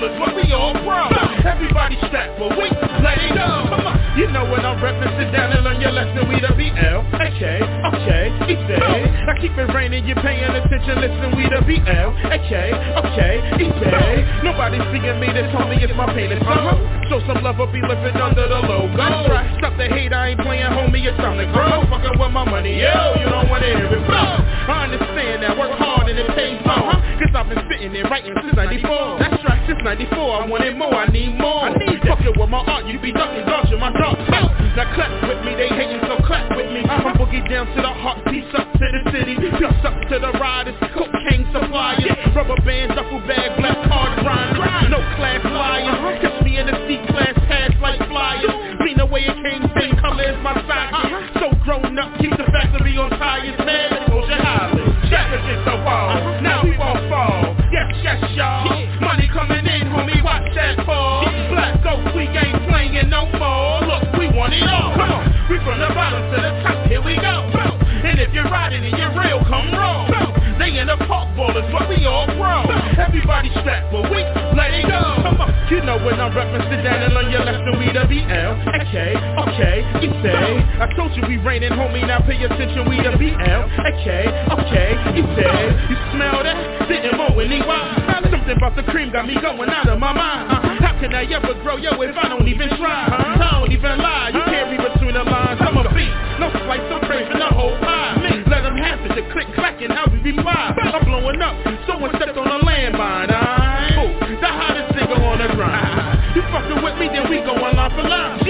Everybody strapped for we let it go. You know what I'm reppin', sit down and learn your lesson. We the BL, okay, okay, easy. I keep it raining, you're paying attention, listen. We the BL, okay, okay, easy. Nobody seeing me, this homie is my painted uh-huh. Show some love, I'll be living under the logo. Stop the hate, I ain't playing, homie, it's time to grow. Fucking with my money, yo, you don't wanna hear it blow. I understand that, work hard and it pays more. Cause I've been sitting there writing since 94. That's right, since 94, I wanted more, I need more. I need Fucking with my art, you be ducking, dodging my dark Now clap with me, they hating, so clap with me. I'm boogie down to the heart, peace up to the city. Peace up to the riders, cocaine suppliers. Rubber bands, duffel bag, black card grind. No class liars, catch me in the C-class, pass like flyers. Mean the way it came, same color as my socket. So grown up, keep the factory on tires, man. Now we won't fall. Yes, yes, y'all. Money coming in, homie, watch that. Black ghost, we ain't playing no more. Look, we want it all. We from the bottom to the top, here we go. And if you're riding and you're real, come roll. They in the park ballers, but we all grow. Everybody strapped, but we let it go. Come on, you know when I'm reppin', sit down and learn your left lesson. We the BL, okay, okay, you say. I told you we raining, homie, now pay attention. We the BL, okay, okay, you say. You smell that? Sitting more when he wild. Something about the cream got me going out of my mind. Uh-huh. How can I ever grow, yo, if I don't even try? Uh-huh. I don't even lie, you can't read between the lines. I'm a beat, no slice, I'm let them have it, the click clacking, how we reply. I'm blowing up, someone stepped on a landmine. I, oh, the hottest nigga on the grind. You fucking with me, then we go line for line.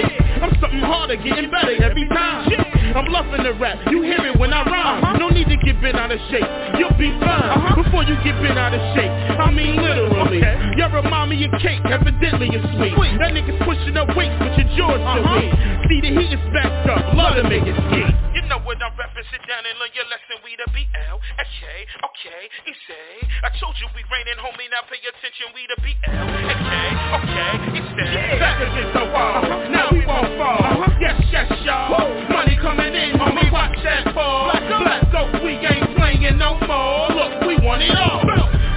I'm something harder, getting better every time. I'm bluffing the rap, you hear it when I rhyme. Uh-huh. No need to get bent out of shape, you'll be fine. Uh-huh. Before you get bent out of shape, I mean literally. You remind me of cake, evidently it's sweet. That nigga's pushing up weights, but your jaw's still weak. See the heat is backed up, love to make it ski. You know what I'm reppin', sit down and learn your lesson. We the BL, okay, okay, he say. I told you we raining, homie, now pay attention. We the BL, okay, okay, he say. Back against the wall, uh-huh. now we won't fall. Yes, yes, y'all. Money coming in, homie, watch that fall. Black ghost, we ain't playing no more. Look, we want it all.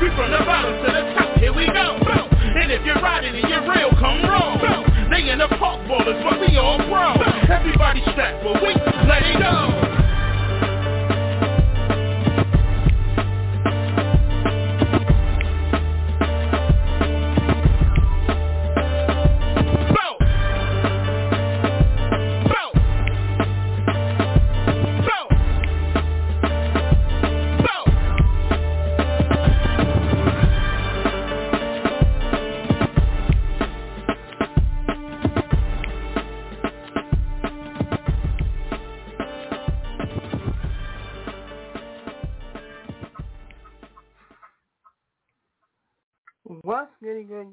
We from the bottom to the top, here we go. And if you're riding and you're real, come roll. They in the park ballers, but we all grow. Everybody strapped, but we let it go.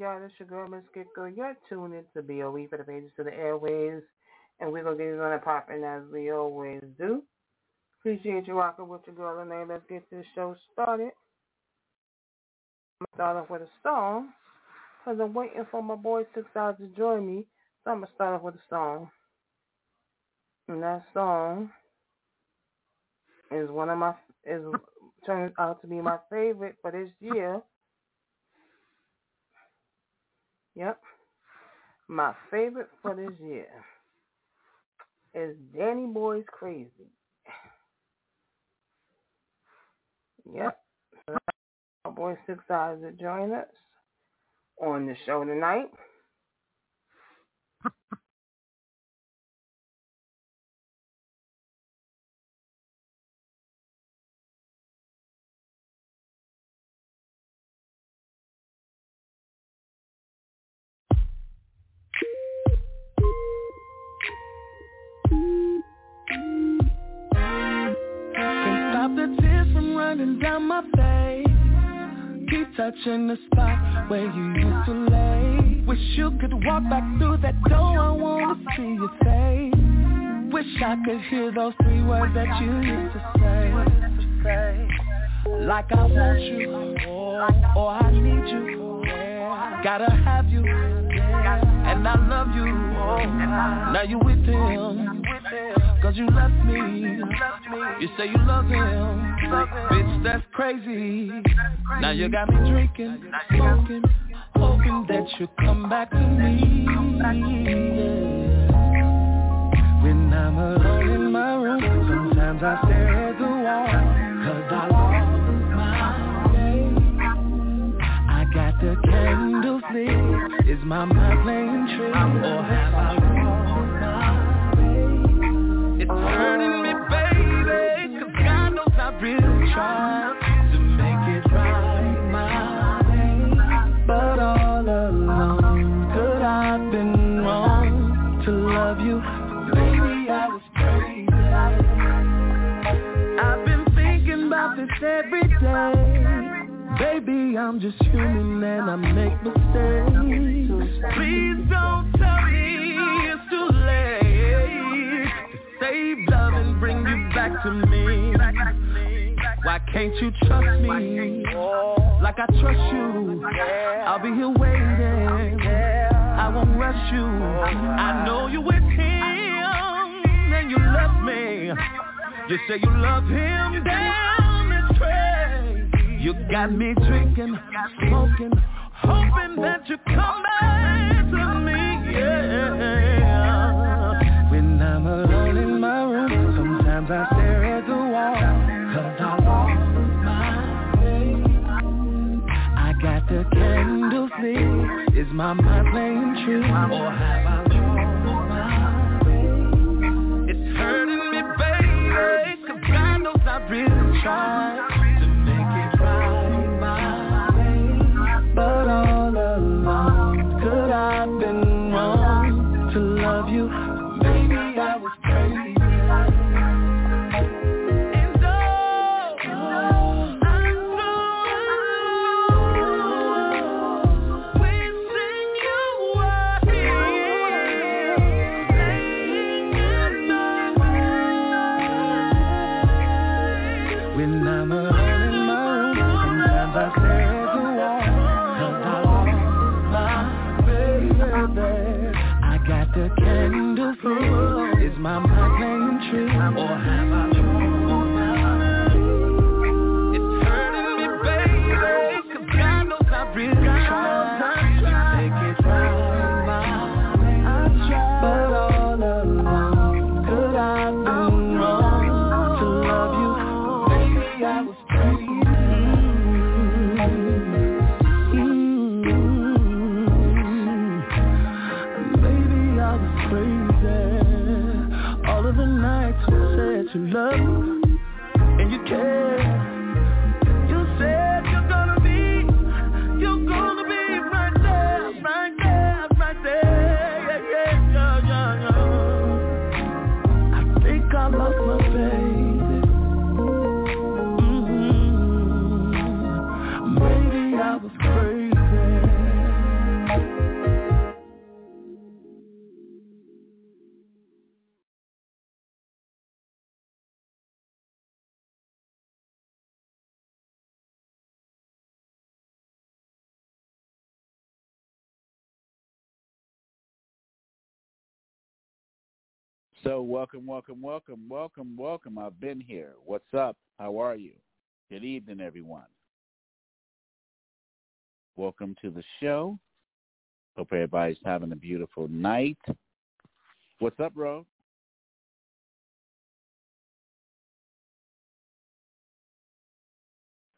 Y'all? This your girl, Miss Gigo. You're tuned in to BOE for the pages to the airwaves. And we're going to get it on and popping as we always do. Appreciate you rocking with your girl tonight. Let's get this show started. I'm going to start off with a song because I'm waiting for my boy Six Eyes to join me. So I'm going to start off with a song. And that song is one of my, is turns out to be my favorite for this year. Yep. My favorite for this year is Danny Boy's Crazy. Yep. My boy Six Eyes to join us on the show tonight. Touching the spot where you used to lay. Wish you could walk back through that door. I wanna see your face. Wish I could hear those three words that you used to say. Like I want you, or I need you. Gotta have you, and I love you. Now you with him. Cause you left me. You say you love him. Bitch, that's crazy. Now you got me drinking, smoking, hoping that you'll come back to me. When I'm alone in my room, sometimes I stare at the wall. Cause I lost my way. I got the candles lit. Is my mind playing tricks? Or have I hurting me, baby God knows I really tried To make it right my way. But all along Could I've been wrong To love you? Baby, I was crazy. I've been thinking about this every day. Baby, I'm just human and I make mistakes. Please don't save love and bring you back to me. Why can't you trust me? Like I trust you. I'll be here waiting. I won't rush you. I know you with him and you love me. You say you love him, damn it's crazy. You got me drinking, smoking Hoping that you come back to me, Is my mind playing true? Or have I lost my way? It's hurting me, baby Cause God knows I really tried So welcome, welcome, welcome, welcome, welcome. I've been here. What's up? How are you? Good evening, everyone. Welcome to the show. Hope everybody's having a beautiful night. What's up, bro?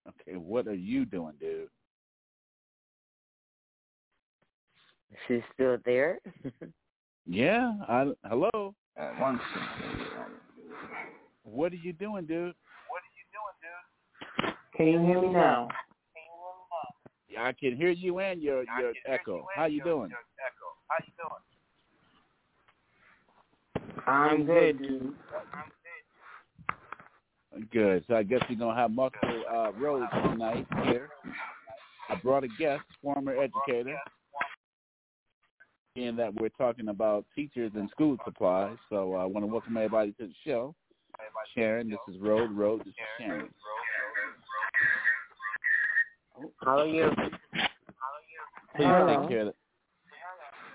Okay, what are you doing, dude? She's still there? Yeah, I, hello. Uh, one What are you doing, dude? What are you doing, dude? Can you hear me now? Yeah, I can hear you and your your echo. How you doing? I'm good, dude. Good. So I guess we're gonna have multiple uh, roads tonight here. I brought a guest, former educator, in that we're talking about teachers and school supplies. So uh, I want to welcome everybody to the show. Sharon, this is Road. Road, this is Sharon. How are you? Please Hello. take care of that.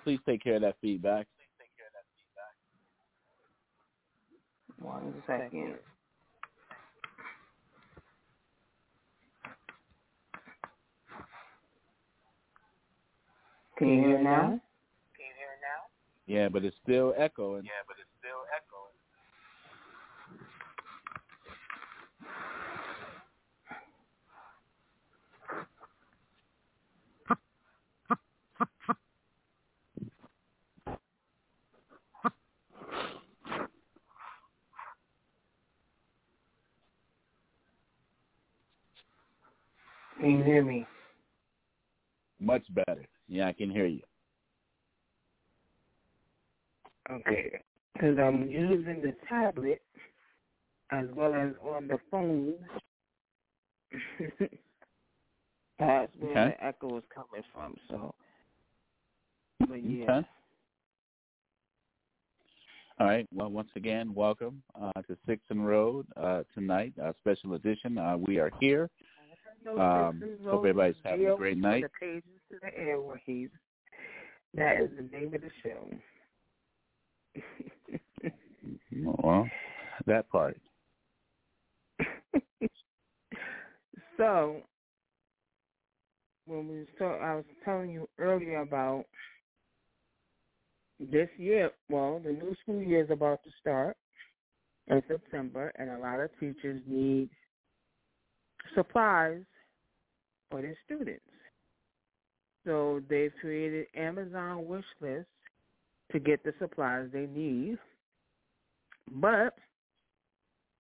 Please take care of that feedback. One second. Can you hear now? Yeah, but it's still echoing. Yeah, but it's still echoing. Can you hear me? Much better. Yeah, I can hear you. Okay. Because I'm using the tablet as well as on the phone. That's where Okay. the echo is coming from. So, but yeah. Okay. All right. Well, once again, welcome uh, to Sixon Road uh, tonight, uh, special edition. Uh, we are here. Um, hope everybody's having a great night. The pages to the airwaves. That is the name of the show. Oh, well, that part. so, when we start, I was telling you earlier about this year. Well, the new school year is about to start in September, and a lot of teachers need supplies for their students. So they've created Amazon wish lists to get the supplies they need. But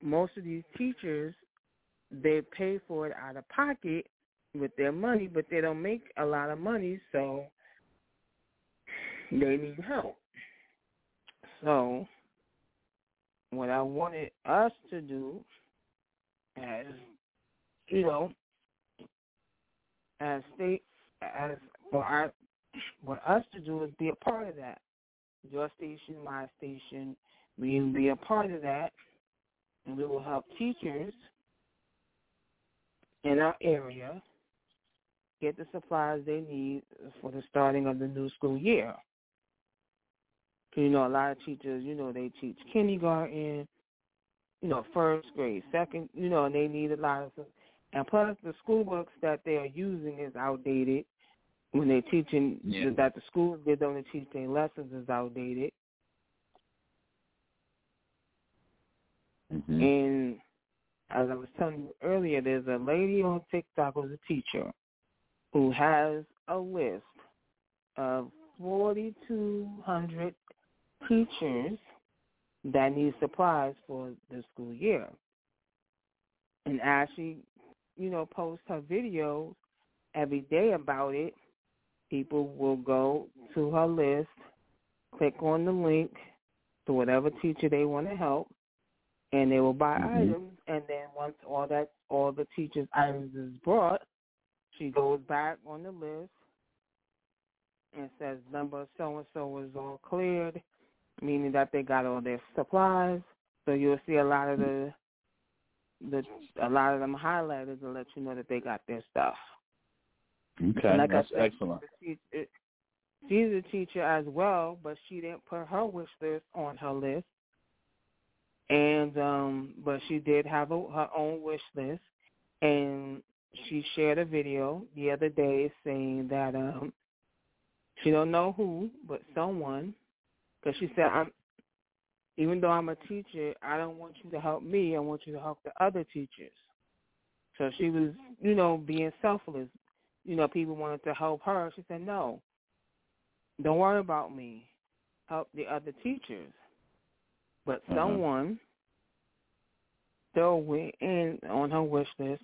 most of these teachers, they pay for it out of pocket with their money, but they don't make a lot of money, so they need help. So what I wanted us to do as you know, as state as for our for us to do is be a part of that. Your station, my station, we will be a part of that and we will help teachers in our area get the supplies they need for the starting of the new school year. You know, a lot of teachers, you know, they teach kindergarten, you know, first grade, second, you know, and they need a lot of, stuff. and plus the school books that they are using is outdated. When they're teaching Yeah. that the schools get them to teach their lessons is outdated. Mhm. And as I was telling you earlier, there's a lady on TikTok who's a teacher who has a list of 4,200 teachers that need supplies for the school year. And as she, you know, posts her videos every day about it, people will go to her list, click on the link to whatever teacher they want to help, and they will buy Mhm. items. And then once all that all the teachers' items is brought, she goes back on the list and says number so and so is all cleared, meaning that they got all their supplies. So you'll see a lot of the the a lot of them highlighted to let you know that they got their stuff. Okay, like that's said, excellent. She, it, she's a teacher as well, but she didn't put her wish list on her list. And um but she did have a, her own wish list, and she shared a video the other day saying that um she don't know who, but someone, because she said I'm. Even though I'm a teacher, I don't want you to help me. I want you to help the other teachers. So she was, you know, being selfless you know, people wanted to help her. She said, no, don't worry about me. Help the other teachers. But Uh-huh. someone still went in on her wish list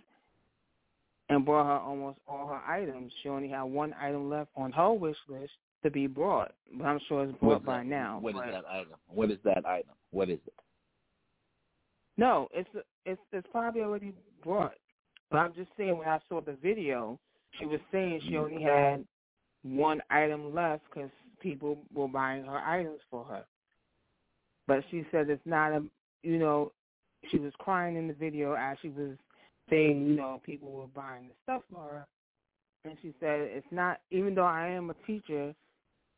and brought her almost all her items. She only had one item left on her wish list to be brought, but I'm sure it's brought is by that? now. What is But- that item? What is that item? What is it? No, it's it's it's probably already brought. But I'm just saying when I saw the video, she was saying she only had one item left because people were buying her items for her. But she said it's not a, you know, she was crying in the video as she was saying, you know, people were buying the stuff for her. And she said it's not, even though I am a teacher,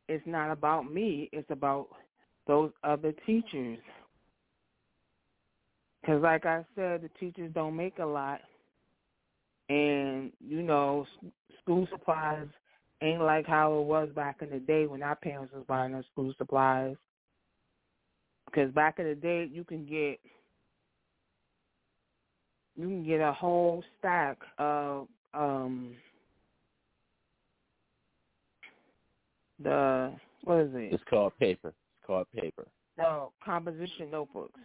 it's not about me. It's about those other teachers. Because, like I said, the teachers don't make a lot, and you know, school supplies ain't like how it was back in the day when our parents was buying us school supplies. Because back in the day, you can get you can get a whole stack of um the what is it? It's called paper. It's called paper. No, composition notebooks.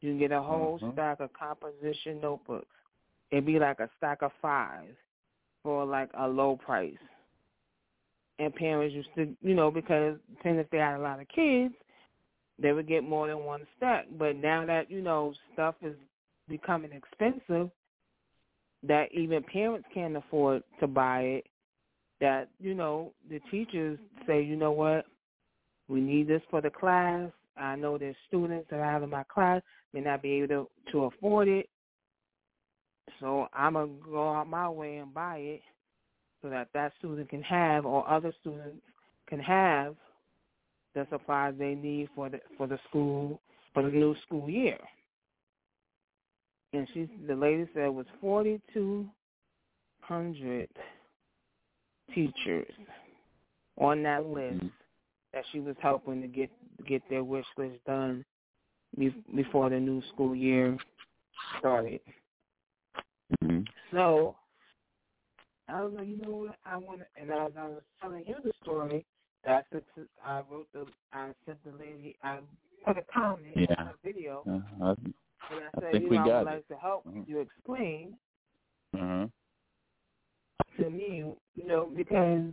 You can get a whole Mhm. stack of composition notebooks. It'd be like a stack of five for like a low price. And parents used to, you know, because depending if they had a lot of kids, they would get more than one stack. But now that you know stuff is becoming expensive, that even parents can't afford to buy it. That you know the teachers say, you know what, we need this for the class. I know there's students that I have in my class may not be able to, to afford it, so I'm gonna go out my way and buy it so that that student can have or other students can have the supplies they need for the for the school for the new school year. And she the lady said it was forty two hundred teachers on that list Mhm. that she was helping to get get their wish list done be- before the new school year started. Hmm So I was like, you know what, I want to, and as I was telling you the story, that's it. I wrote the, I sent the lady, I put a comment Yeah. on the video, Uh, I, and I I said, think you we know, I would it. like to help Mhm. you explain uh-huh. to me, you know, because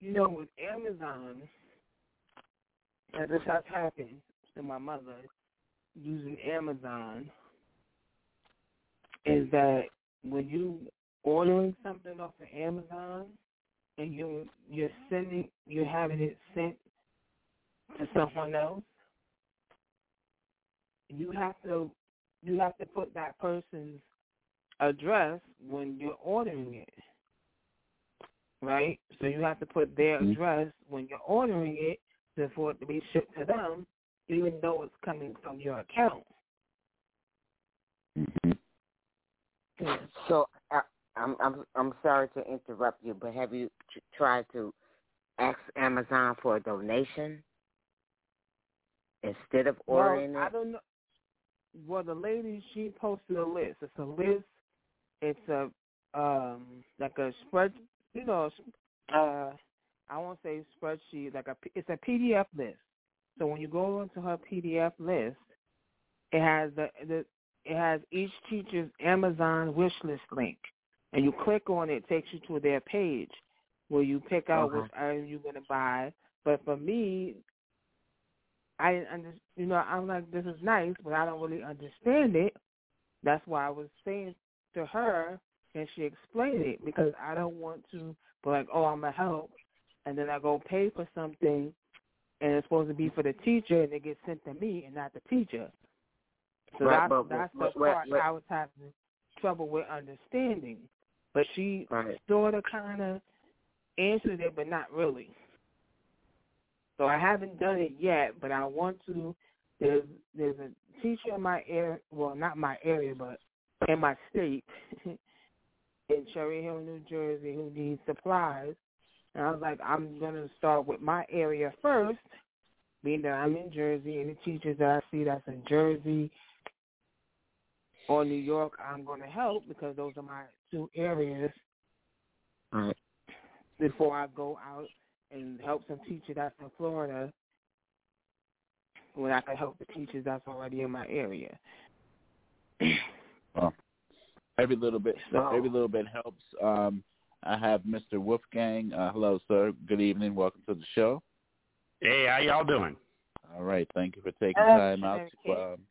you know, with Amazon, and this has happened to my mother using Amazon, is that when you ordering something off of Amazon and you you're sending you're having it sent to someone else, you have to you have to put that person's address when you're ordering it. Right? So you have to put their Mhm. address when you're ordering it to- for it to be shipped to them, even though it's coming from your account. hmm So I, I'm I'm I'm sorry to interrupt you, but have you tr- tried to ask Amazon for a donation instead of ordering well, I don't know. Well, the lady she posted a list. It's a list. It's a um like a spread. You know, uh, I won't say spreadsheet. Like a it's a PDF list. So when you go into her PDF list, it has the the it has each teacher's Amazon wish list link, and you click on it, it takes you to their page where you pick out Okay. which uh-huh. item you're gonna buy. But for me, I didn't under, you know, I'm like, this is nice, but I don't really understand it. That's why I was saying to her, and she explained it because I don't want to be like, oh, I'm gonna help, and then I go pay for something, and it's supposed to be for the teacher, and it gets sent to me and not the teacher. So Right, that's but- that's but- the but- part but- I was having trouble with understanding. But she Right. sort of kind of answered it, but not really. So I haven't done it yet, but I want to. There's there's a teacher in my area, well, not my area, but in my state, in Cherry Hill, New Jersey, who needs supplies. And I was like, I'm gonna start with my area first, being that I'm in Jersey, and the teachers that I see that's in Jersey or New York, I'm gonna help because those are my two areas Right. before I go out and help some teacher that's in Florida when I can help the teachers that's already in my area. Well, every little bit, So- every little bit helps. Um, I have Mr. Wolfgang. Uh, hello, sir. Good evening. Welcome to the show. Hey, how y'all doing? All right. Thank you for taking Uh, time out to Connecticut. um,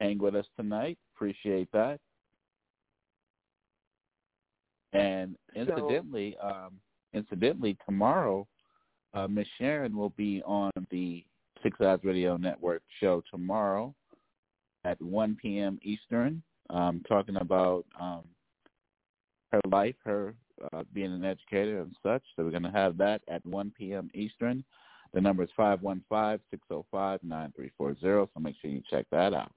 hang with us tonight. Appreciate that. And incidentally, um, incidentally, tomorrow, uh, Miss Sharon will be on the Six Eyes Radio Network show tomorrow at 1 p.m. Eastern, um, talking about um, her life, her uh, being an educator and such. So we're going to have that at 1 p.m. Eastern. The number is 515-605-9340, so make sure you check that out.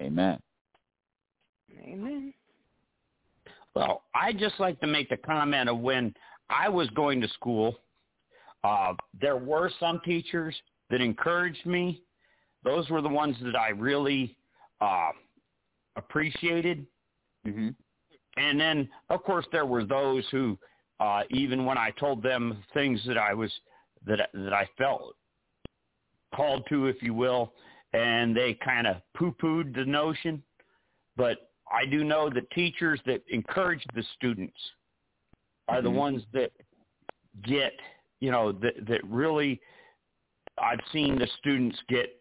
Amen. Amen. Well, I just like to make the comment of when I was going to school, uh, there were some teachers that encouraged me. Those were the ones that I really uh, appreciated. Mm-hmm. And then, of course, there were those who, uh, even when I told them things that I was that that I felt called to, if you will, and they kind of poo-pooed the notion. But I do know that teachers that encourage the students are the Mhm. ones that get, you know, that that really I've seen the students get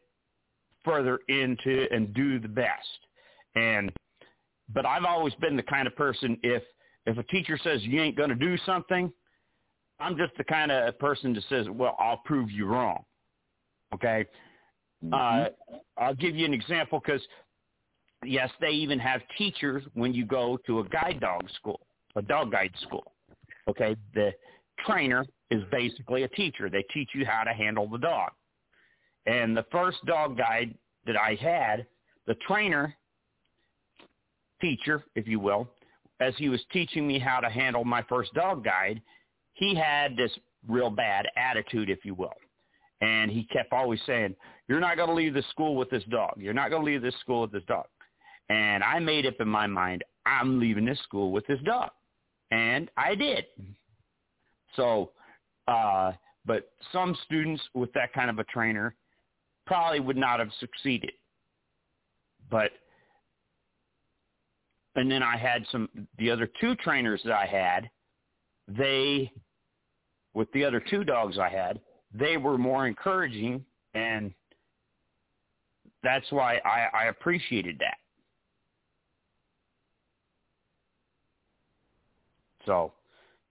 further into and do the best. And but I've always been the kind of person if if a teacher says you ain't going to do something, I'm just the kind of person that says, "Well, I'll prove you wrong." Okay? Mm-hmm. Uh, I'll give you an example because yes, they even have teachers when you go to a guide dog school, a dog guide school. Okay, the trainer is basically a teacher. They teach you how to handle the dog. And the first dog guide that I had, the trainer teacher, if you will, as he was teaching me how to handle my first dog guide, he had this real bad attitude, if you will. And he kept always saying, you're not going to leave this school with this dog. You're not going to leave this school with this dog. And I made up in my mind, I'm leaving this school with this dog. And I did. So, uh, but some students with that kind of a trainer probably would not have succeeded. But, and then I had some, the other two trainers that I had, they, with the other two dogs I had, they were more encouraging and that's why I, I appreciated that. So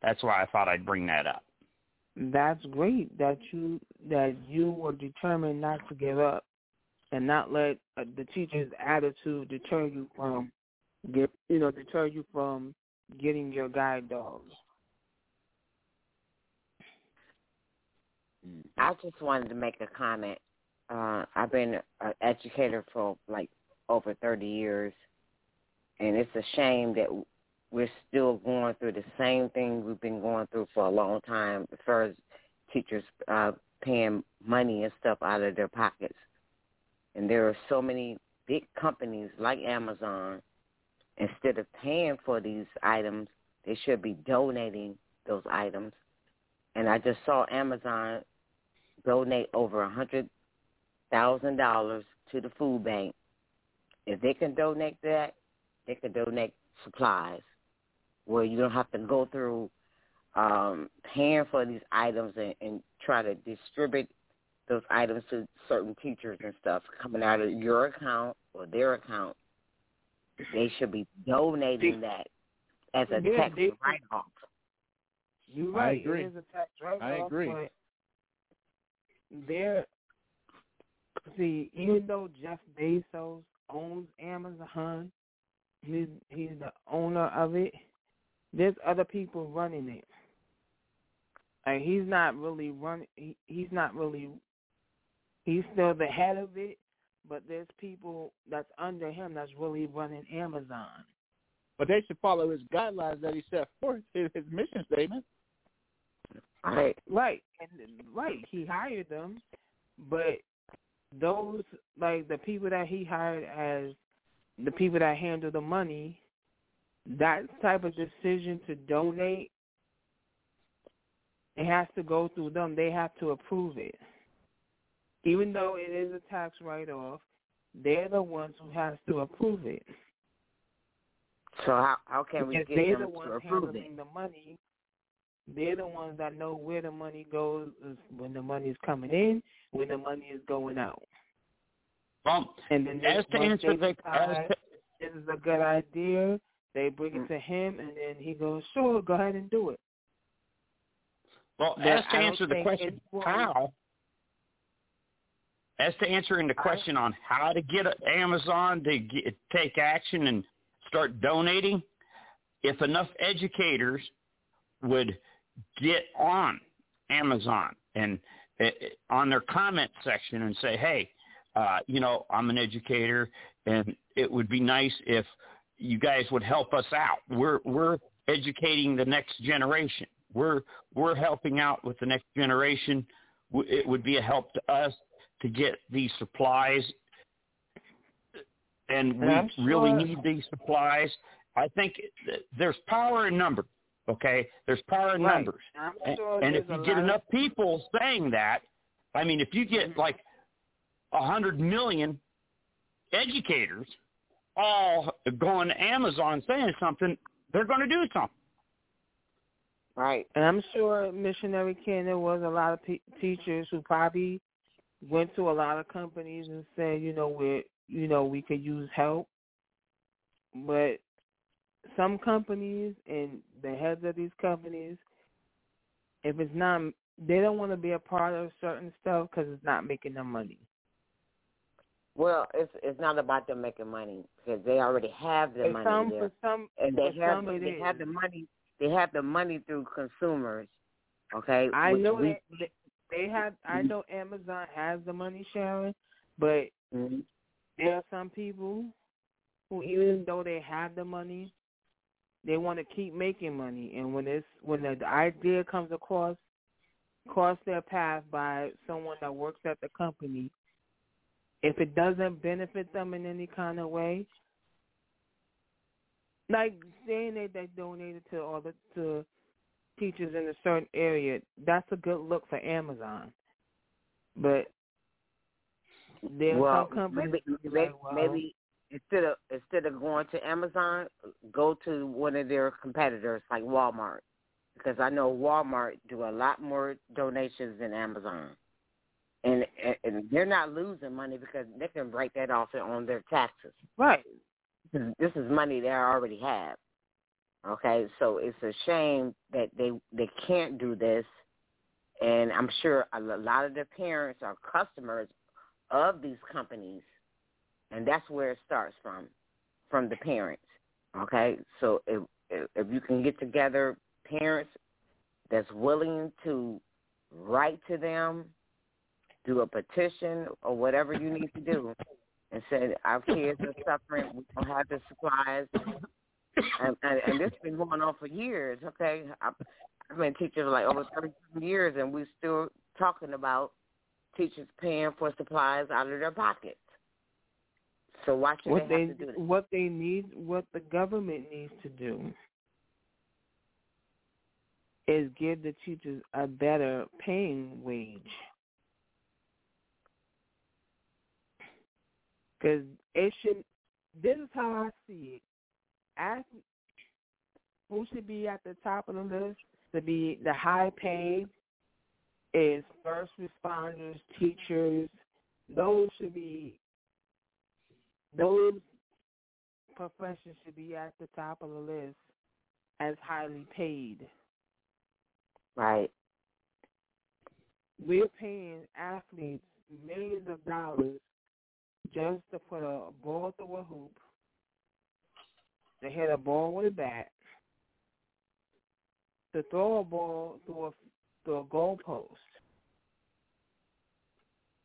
that's why I thought I'd bring that up. That's great that you that you were determined not to give up and not let uh, the teacher's attitude deter you from get you know deter you from getting your guide dogs. I just wanted to make a comment. Uh, I've been an educator for like over 30 years, and it's a shame that we're still going through the same thing we've been going through for a long time as far as teachers uh, paying money and stuff out of their pockets. And there are so many big companies like Amazon, instead of paying for these items, they should be donating those items. And I just saw Amazon donate over a hundred thousand dollars to the food bank. If they can donate that, they can donate supplies where you don't have to go through um, paying for these items and, and try to distribute those items to certain teachers and stuff coming out of your account or their account. They should be donating that as a Yeah, tax they- write-off. You're I right. agree. It is a tax write-off. I agree. There, see, even though Jeff Bezos owns Amazon, he's he's the owner of it. There's other people running it. Like he's not really running. He, he's not really. He's still the head of it, but there's people that's under him that's really running Amazon. But they should follow his guidelines that he set forth, in his mission statement. Right. Right, and right, he hired them, but those like the people that he hired as the people that handle the money, that type of decision to donate, it has to go through them. They have to approve it, even though it is a tax write-off. They're the ones who has to approve it. So how how can we Because get they're them the to ones approve it? handling the money. They're the ones that know where the money goes when the money is coming in, when the money is going out. Well, And then as to answer they the decide as to, this is a good idea, they bring it to him, and then he goes, "Sure, go ahead and do it." well, But as to answer the question how, as to answering the question on how to get Amazon to get, take action and start donating, if enough educators would get on Amazon and uh, on their comment section and say, hey, uh, you know, I'm an educator and it would be nice if you guys would help us out. We're we're educating the next generation. We're we're helping out with the next generation. It would be a help to us to get these supplies, and we sure. really need these supplies. I think there's power in numbers. Okay, there's power in right. numbers, sure and if you get enough people saying that, I mean, if you get Mm-hmm. like a hundred million educators all going to Amazon saying something, they're going to do something. Right. And I'm sure Missionary Ken, there was a lot of te- teachers who probably went to a lot of companies and said, you know, we you know, we could use help. But some companies and the heads of these companies, if it's not, they don't want to be a part of certain stuff because it's not making them money. Well, it's it's not about them making money because they already have the For money some, there, for some, and they for have some they is. have the money. They have the money through consumers. Okay. I know we, that they, have. I know Amazon has the money, Sharon, but Mhm. there are some people who, even though they have the money, they want to keep making money. And when it's when the idea comes across across their path by someone that works at the company, if it doesn't benefit them in any kind of way, like saying that they donated to all the to teachers in a certain area, that's a good look for Amazon. But there are well, some companies maybe maybe, like, well, maybe instead of instead of going to Amazon, go to one of their competitors like Walmart, because I know Walmart do a lot more donations than Amazon, and and they're not losing money because they can write that off on their taxes. right. This is money they already have. Okay, so it's a shame that they they can't do this, and I'm sure a lot of the parents are customers of these companies, and that's where it starts from, from the parents. Okay, so if if, if you can get together parents that's willing to write to them, do a petition or whatever you need to do, and say our kids are suffering, we don't have the supplies, and, and, and this has been going on for years. Okay, I've, I've been teaching like over thirty years, and we're still talking about teachers paying for supplies out of their pockets. So why should what they they to do that? what they need what the government needs to do is give the teachers a better paying wage because it should this is how i see it ask who should be at the top of the list to be the high paid is first responders teachers those should be those professions should be at the top of the list as highly paid. Right. We're paying athletes millions of dollars just to put a ball through a hoop, to hit a ball with a bat, to throw a ball through a through a goal post.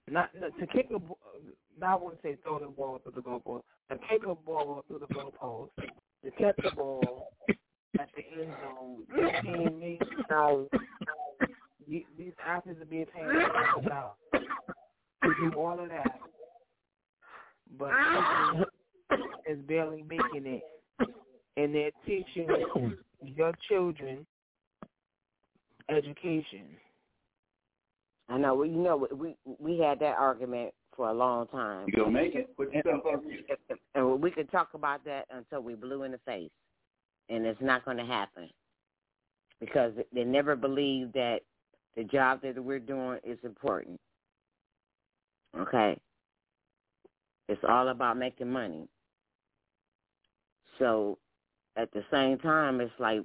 Not to kick a ball. I wouldn't say throw the ball through the goal post. To kick a ball through the goal post. To catch the ball at the end zone. Millions dollars. These athletes are being paid dollars to do all of that, but is barely making it, and they're teaching your children education. I know. Well, you know, we we had that argument for a long time. You gonna make it? Put and, and, and we could talk about that until we blew in the face, and it's not going to happen because they never believe that the job that we're doing is important. Okay, it's all about making money. So, at the same time, it's like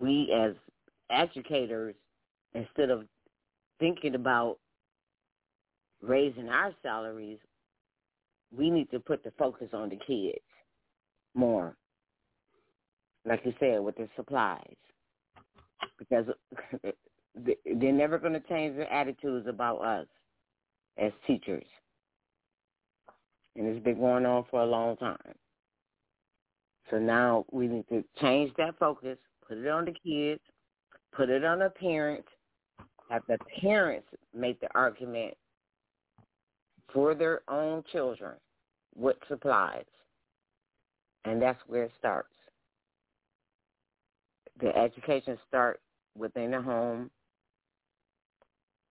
we as educators, instead of thinking about raising our salaries, we need to put the focus on the kids more. Like you said, with the supplies. Because they're never going to change their attitudes about us as teachers. And it's been going on for a long time. So now we need to change that focus, put it on the kids, put it on the parents, have the parents make the argument for their own children with supplies. And that's where it starts. The education starts within the home,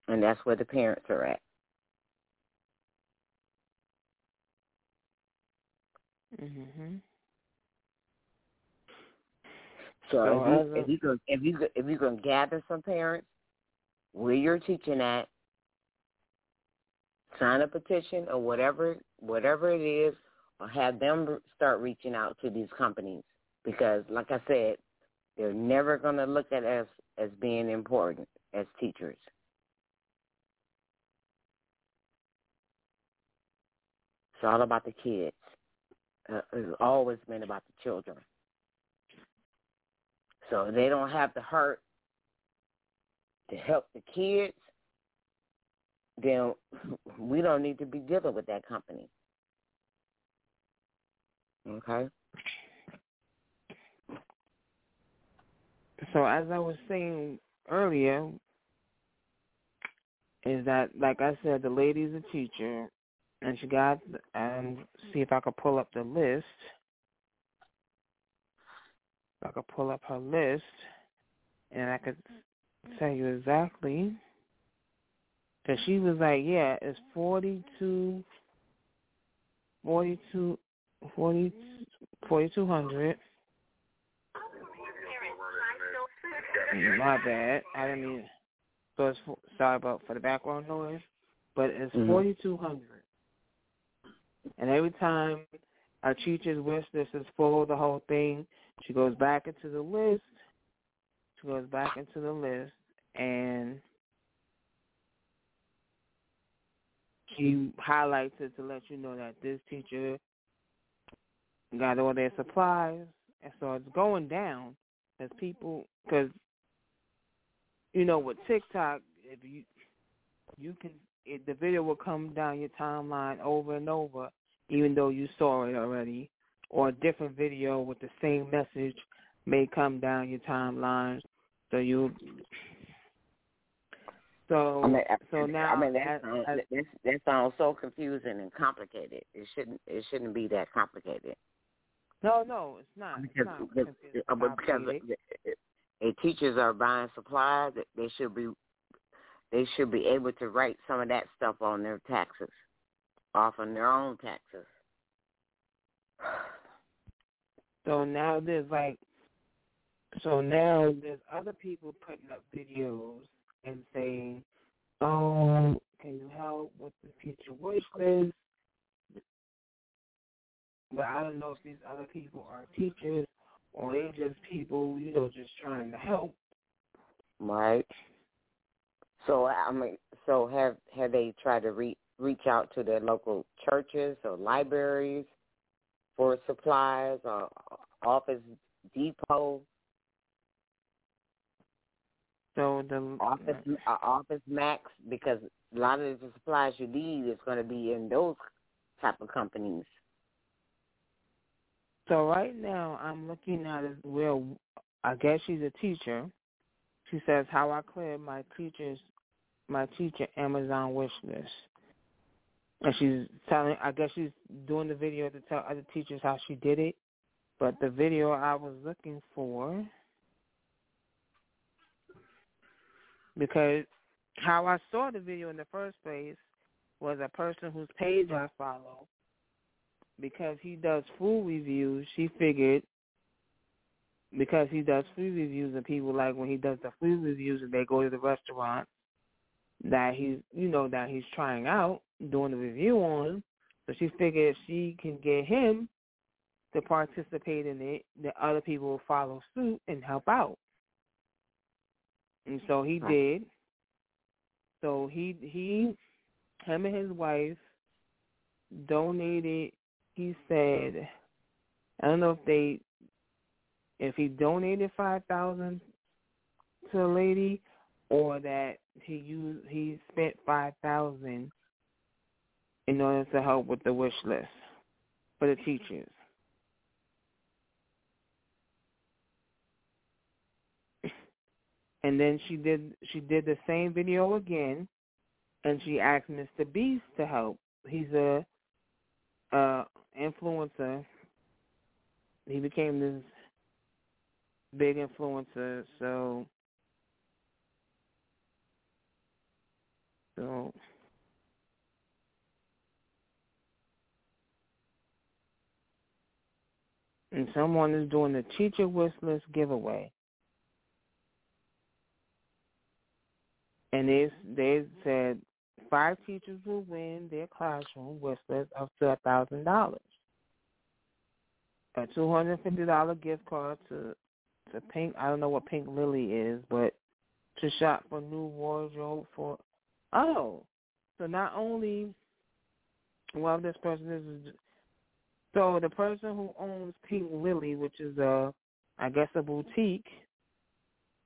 and that's where the parents are at. Mm-hmm. So, so if, you, if you can if you if you can gather some parents where you're teaching at, sign a petition or whatever whatever it is, or have them start reaching out to these companies because, like I said, they're never going to look at us as being important as teachers. It's all about the kids. Uh, it's always been about the children. So if they don't have the heart to help the kids, then we don't need to be dealing with that company. Okay? So as I was saying earlier, is that like I said, the lady's a teacher, and she got um see if I could pull up the list. If I could pull up her list, and I could tell you exactly. Cause she was like, yeah, it's forty two, forty two, forty, forty two hundred. My bad. I didn't mean. So it's sorry about for the background noise, but it's mm-hmm. forty two hundred. And every time our teacher's wish list is full, the whole thing, she goes back into the list. She goes back into the list, and she highlights it to let you know that this teacher got all their supplies, and so it's going down as people because you know with TikTok, if you you can it, the video will come down your timeline over and over, even though you saw it already, or a different video with the same message may come down your timeline. So you so I mean, so now I mean that sounds, that, that sounds so confusing and complicated. It shouldn't it shouldn't be that complicated. No, no, it's not. Because it's not uh, because, because if teachers are buying supplies, that they should be they should be able to write some of that stuff on their taxes, off on their own taxes. So now there's like, so now there's other people putting up videos and saying, "Oh, can you help with the future wish list?" But I don't know if these other people are teachers or they just people, you know, just trying to help. Right. So I mean, so have have they tried to reach reach out to their local churches or libraries for supplies or office depot? So the office uh, office max because a lot of the supplies you need is going to be in those type of companies. So right now I'm looking at where I guess she's a teacher. She says how I cleared my teachers my teacher Amazon wish list. And she's telling I guess she's doing the video to tell other teachers how she did it. But the video I was looking for because how I saw the video in the first place was a person whose page I follow because he does food reviews, she figured because he does food reviews and people like when he does the food reviews and they go to the restaurant that he's you know that he's trying out doing the review on so she figured if she can get him to participate in it that other people will follow suit and help out. And so he did. So he he him and his wife donated he said, I don't know if they, if he donated five thousand to a lady, or that he used he spent five thousand in order to help with the wish list. for the teachers. And then she did she did the same video again, and she asked Mr. Beast to help. He's a uh influencer. He became this big influencer, so so and someone is doing the teacher list giveaway. And they they said five teachers will win their classroom list up to a thousand dollars. A two hundred fifty dollar gift card to to Pink I don't know what Pink Lily is, but to shop for new wardrobe for oh. So not only well this person is so the person who owns Pink Lily, which is a, I guess a boutique,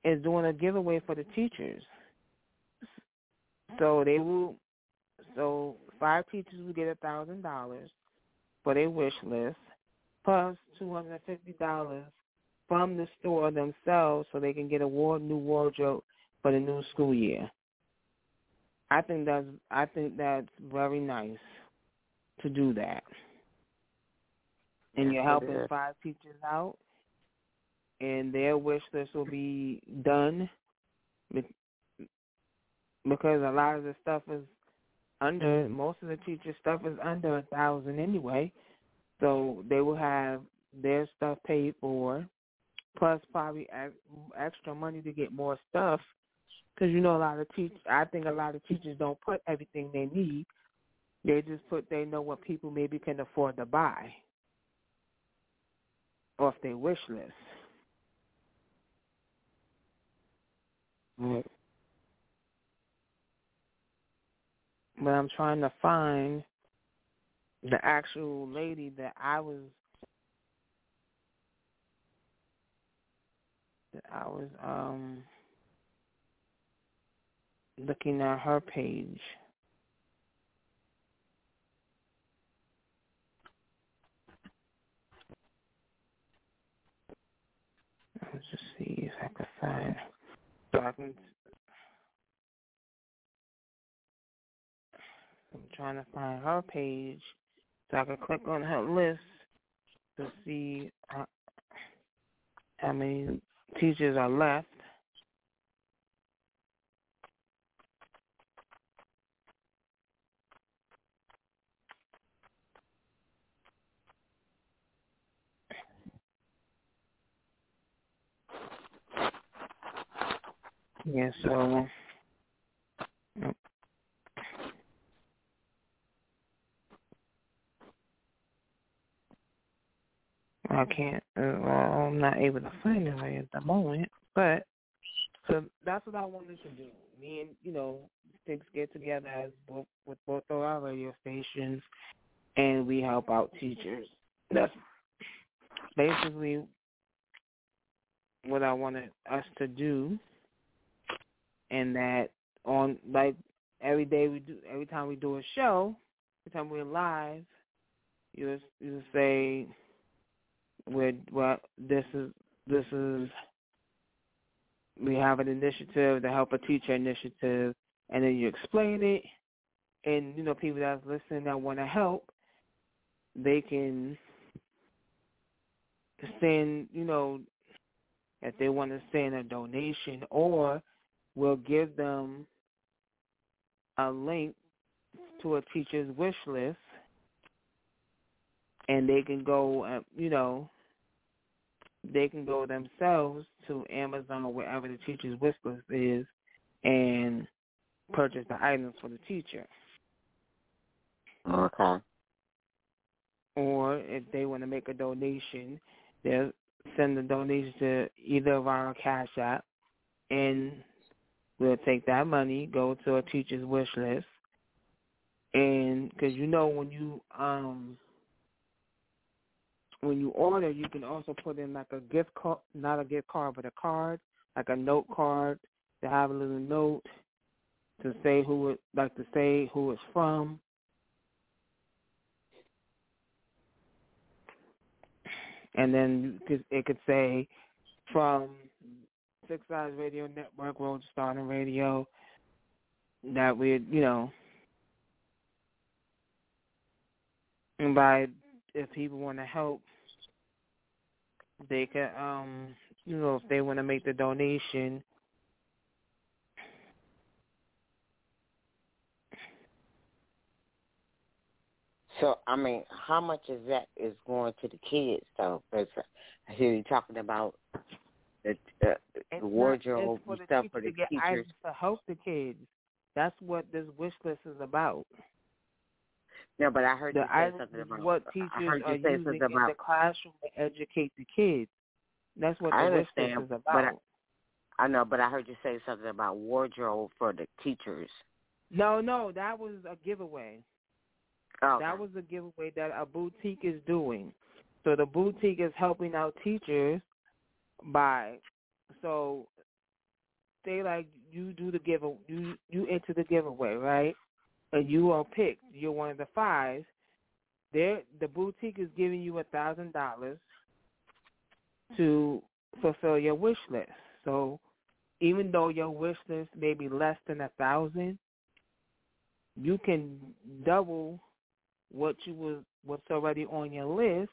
is doing a giveaway for the teachers. So they will, so five teachers will get a thousand dollars for their wish list, plus two hundred and fifty dollars from the store themselves, so they can get a new wardrobe for the new school year. I think that's I think that's very nice to do that and you're helping five teachers out, and their wish list will be done because a lot of the stuff is under most of the teacher stuff is under a thousand anyway, so they will have their stuff paid for, plus probably extra money to get more stuff. Because you know a lot of teach, I think a lot of teachers don't put everything they need. They just put they know what people maybe can afford to buy off their wish list. Right. But I'm trying to find the actual lady that I was that I was um looking at her page. Let's just see if I can find. So I can. I'm trying to find her page so I can click on her list to see how, how many teachers are left. Yeah, so I can't. Uh, I'm not able to find it right at the moment, but so that's what I wanted to do. Me and you know, six get together as both with both of our radio stations, and we help out teachers. That's basically what I wanted us to do and that on like every day we do every time we do a show, every time we're live, you you say we're well this is this is we have an initiative to help a teacher initiative and then you explain it and you know people that's listening that want to help they can send you know if they want to send a donation or will give them a link to a teacher's wish list and they can go, uh, you know, they can go themselves to Amazon or wherever the teacher's wish list is and purchase the items for the teacher. Okay. Or if they want to make a donation, they'll send the donation to either of our Cash App, and We'll take that money, go to a teacher's wish list, and because you know when you um when you order, you can also put in like a gift card, not a gift card, but a card, like a note card to have a little note to say who it like to say who it's from. and then it could say from Six Eyes Radio Network, Road Starting Radio, that we, you know, and by if people want to help, they can, um, you know, if they want to make the donation. So I mean, how much is that is going to the kids though? Because I hear you talking about Uh, the, the, the wardrobe and stuff for the teachers to help the kids. That's what this wish list is about. No, but I heard the you say something about what teachers are using in about, the classroom to educate the kids. That's what the I wish list is about. But I, I know, but I heard you say something about wardrobe for the teachers. No, no, that was a giveaway. Oh, that was a giveaway that a boutique is doing. So the boutique is helping out teachers by so say like you do the give you you enter the giveaway, right? And you are picked. You're one of the five. There the boutique is giving you a thousand dollars to fulfill your wish list. So even though your wish list may be less than a thousand, you can double what you was what's already on your list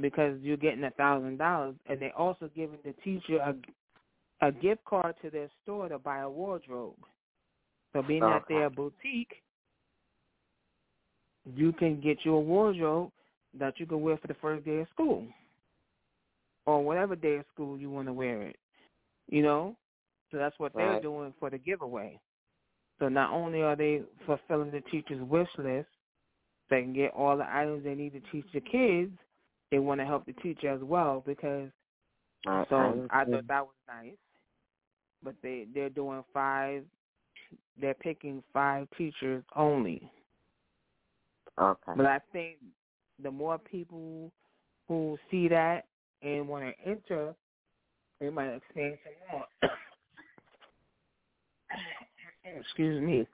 because you're getting a thousand dollars, and they're also giving the teacher a a gift card to their store to buy a wardrobe. So being uh-huh. okay. that they're a boutique, you can get you a wardrobe that you can wear for the first day of school, or whatever day of school you want to wear it. You know, so that's what they're doing for the giveaway. So not only are they fulfilling the teacher's wish list, they can get all the items they need to teach the kids. They want to help the teacher as well because. I, so I, I thought that was nice. But they they're doing five. They're picking five teachers only. Okay. But I think the more people who see that and want to enter, they might expand some more. excuse me,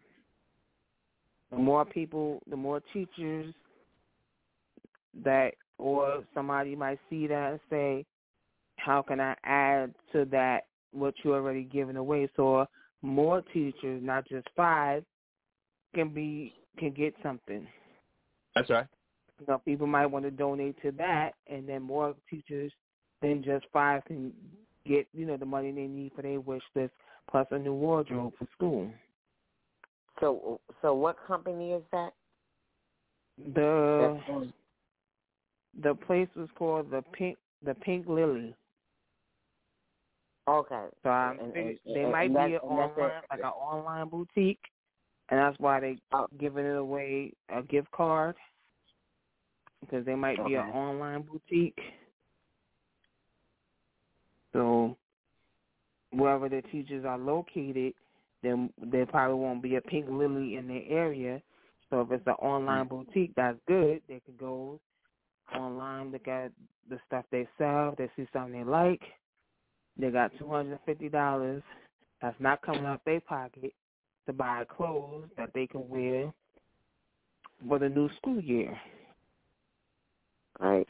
the more people, the more teachers that, or somebody might see that and say, how can I add to that what you already given away? So more teachers, not just five, can be can get something. That's right. You know, people might want to donate to that, and then more teachers than just five can get you know the money they need for their wish list plus a new wardrobe for school. So, so what company is that? The the place was called the Pink the Pink Lily. Okay. So I'm and, and, they and, might be online like an online boutique, and that's why they oh. giving it away a gift card because they might okay. be an online boutique. So wherever the teachers are located, then there probably won't be a pink lily in their area. So if it's an online Mm-hmm. boutique, that's good. They can go online, look at the stuff they sell. They see something they like. They got two hundred and fifty dollars. That's not coming out their pocket to buy clothes that they can wear for the new school year. Right.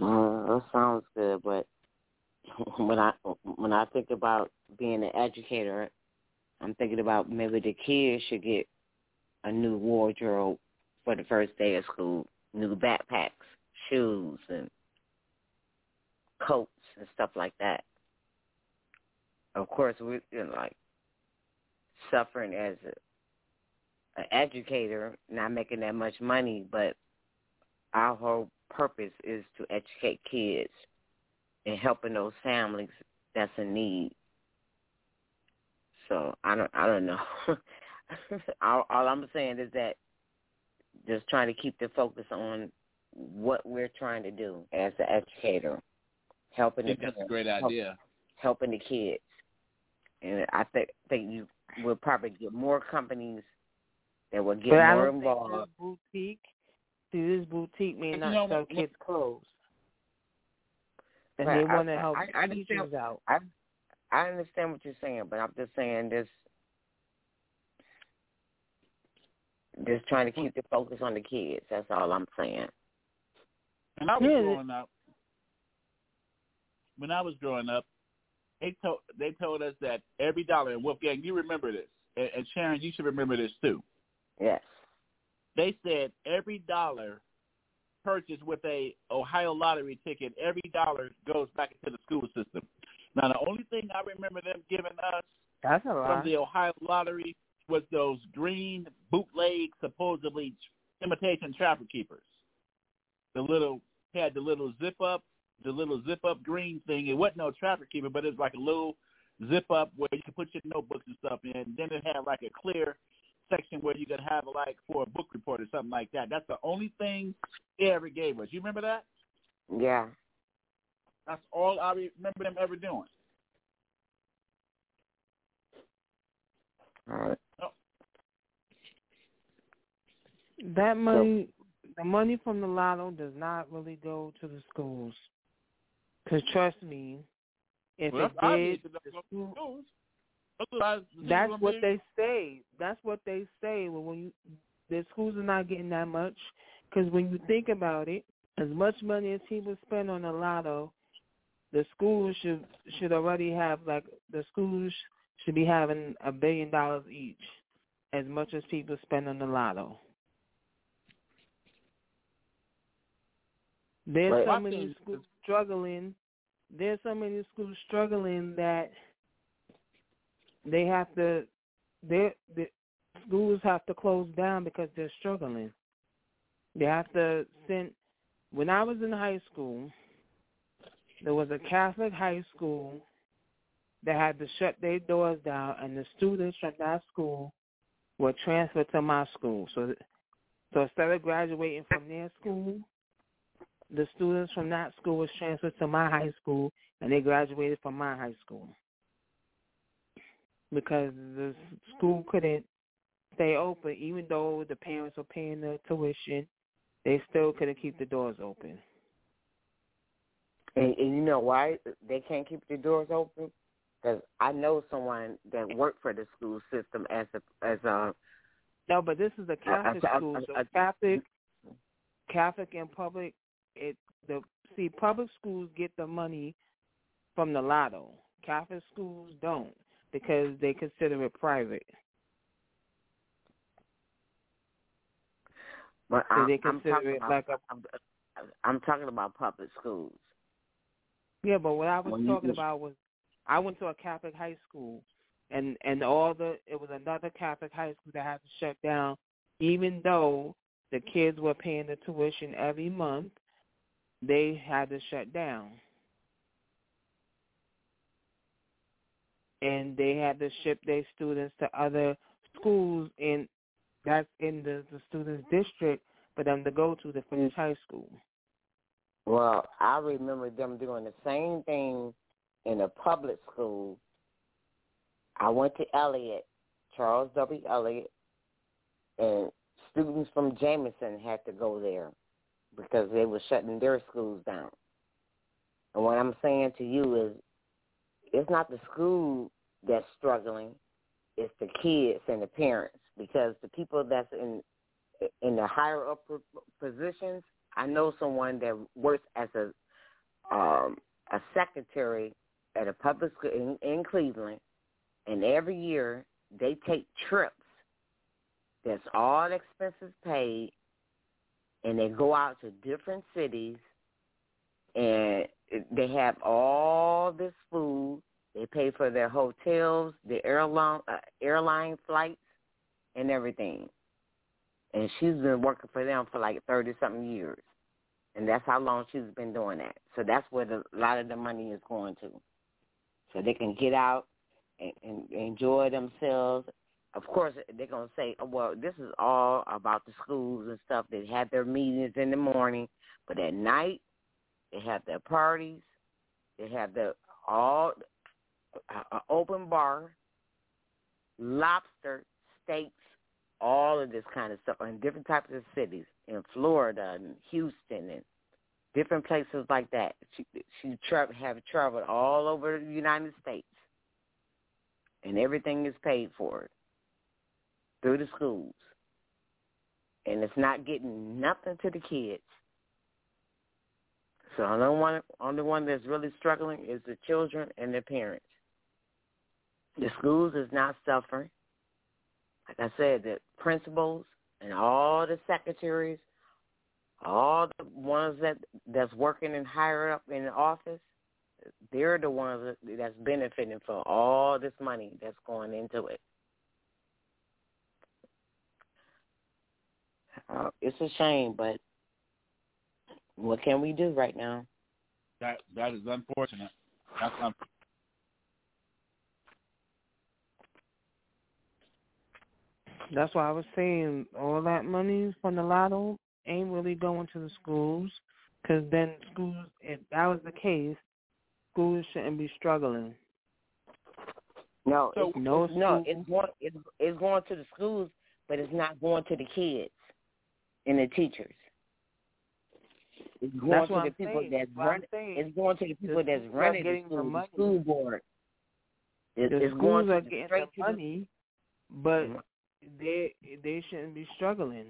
Uh, that sounds good, but when I when I think about being an educator, I'm thinking about maybe the kids should get a new wardrobe for the first day of school, new backpacks, shoes, and coats and stuff like that. Of course, we're you know, like suffering as a, an educator, not making that much money, but our whole purpose is to educate kids and helping those families that's in need. So I don't I don't know. all, all I'm saying is that just trying to keep the focus on what we're trying to do as an educator, helping I think the that's a great idea. helping the kids, and I think think you will probably get more companies that will get but I more don't involved. Think this boutique, see, this boutique may You not know, sell what- kids clothes, and Right, they want to I- help I understand- teachers out. I I understand what you're saying, but I'm just saying this. Just trying to keep the focus on the kids. That's all I'm saying. When I was yeah. growing up, when I was growing up, they told they told us that every dollar, and Wolfgang, you remember this, and, and Sharon, you should remember this too. Yes. They said every dollar purchased with a Ohio lottery ticket, every dollar goes back into the school system. Now, the only thing I remember them giving us That's a from the Ohio lottery was those green bootleg, supposedly imitation trapper keepers. The little had the little zip up, the little zip up green thing. It wasn't no trapper keeper, but it was like a little zip up where you could put your notebooks and stuff in. Then it had like a clear section where you could have like for a book report or something like that. That's the only thing they ever gave us. You remember that? Yeah. That's all I remember them ever doing. All right. That money, the money from the lotto does not really go to the schools. Because trust me, if well, it did, the school, that's what they say. That's what they say. Well, when you the schools are not getting that much, because when you think about it, as much money as he people spend on the lotto, the schools should should already have like the schools should be having a billion dollars each, as much as people spend on the lotto. There's right. so many schools struggling. There's so many schools struggling that they have to. They the schools have to close down because they're struggling. They have to send. When I was in high school, there was a Catholic high school that had to shut their doors down, and the students from that school were transferred to my school. So, so instead of graduating from their school, the students from that school was transferred to my high school, and they graduated from my high school because the school couldn't stay open, even though the parents were paying the tuition. They still couldn't keep the doors open. And, and you know why they can't keep the doors open? Because I know someone that worked for the school system as a as a. No, but this is a Catholic a, a, school. So a, Catholic, Catholic and public. It the see public schools get the money from the lotto. Catholic schools don't because they consider it private. But so I, they consider it about, like a. I'm, I'm talking about public schools. Yeah, but what I was when talking just, about was I went to a Catholic high school, and and all the it was another Catholic high school that had to shut down, even though the kids were paying the tuition every month. They had to shut down, and they had to ship their students to other schools in that's in the, the students' district for them to go to to finish high school. Well, I remember them doing the same thing in a public school. I went to Elliott, Charles W. Elliott, and students from Jameson had to go there because they were shutting their schools down. And what I'm saying to you is, it's not the school that's struggling; it's the kids and the parents because the people that's in in the higher up positions I know someone that works as a um, a secretary at a public school in, in Cleveland, and every year they take trips. That's all expenses paid, and they go out to different cities, and they have all this food. They pay for their hotels, the airline uh, airline flights, and everything and she's been working for them for like thirty something years, and that's how long she's been doing that. So that's where the, a lot of the money is going to, so they can get out and, and enjoy themselves. Of course, they're gonna say, oh, "Well, this is all about the schools and stuff." They have their meetings in the morning, but at night they have their parties. They have the all uh, open bar, lobster, steaks, all of this kind of stuff in different types of cities in Florida and Houston and different places like that. She she tra- have traveled all over the United States, and everything is paid for through the schools, and it's not getting nothing to the kids. So the only one, only one that's really struggling is the children and their parents. The schools is not suffering. Like I said, the principals and all the secretaries, all the ones that that's working and higher up in the office, they're the ones that's benefiting from all this money that's going into it. Uh, it's a shame, but what can we do right now? That that is unfortunate. That's unfortunate. That's why I was saying all that money from the lotto ain't really going to the schools, because then schools, if that was the case, schools shouldn't be struggling. No, so, it's, no, it's, no, it's going it's, it's going to the schools, but it's not going to the kids and the teachers. It's going that's to what the I'm people saying. that's what running. It's going to the people the that's running the school, the school board. It, the it's schools going are to getting straight the to money, but Mhm. they they shouldn't be struggling.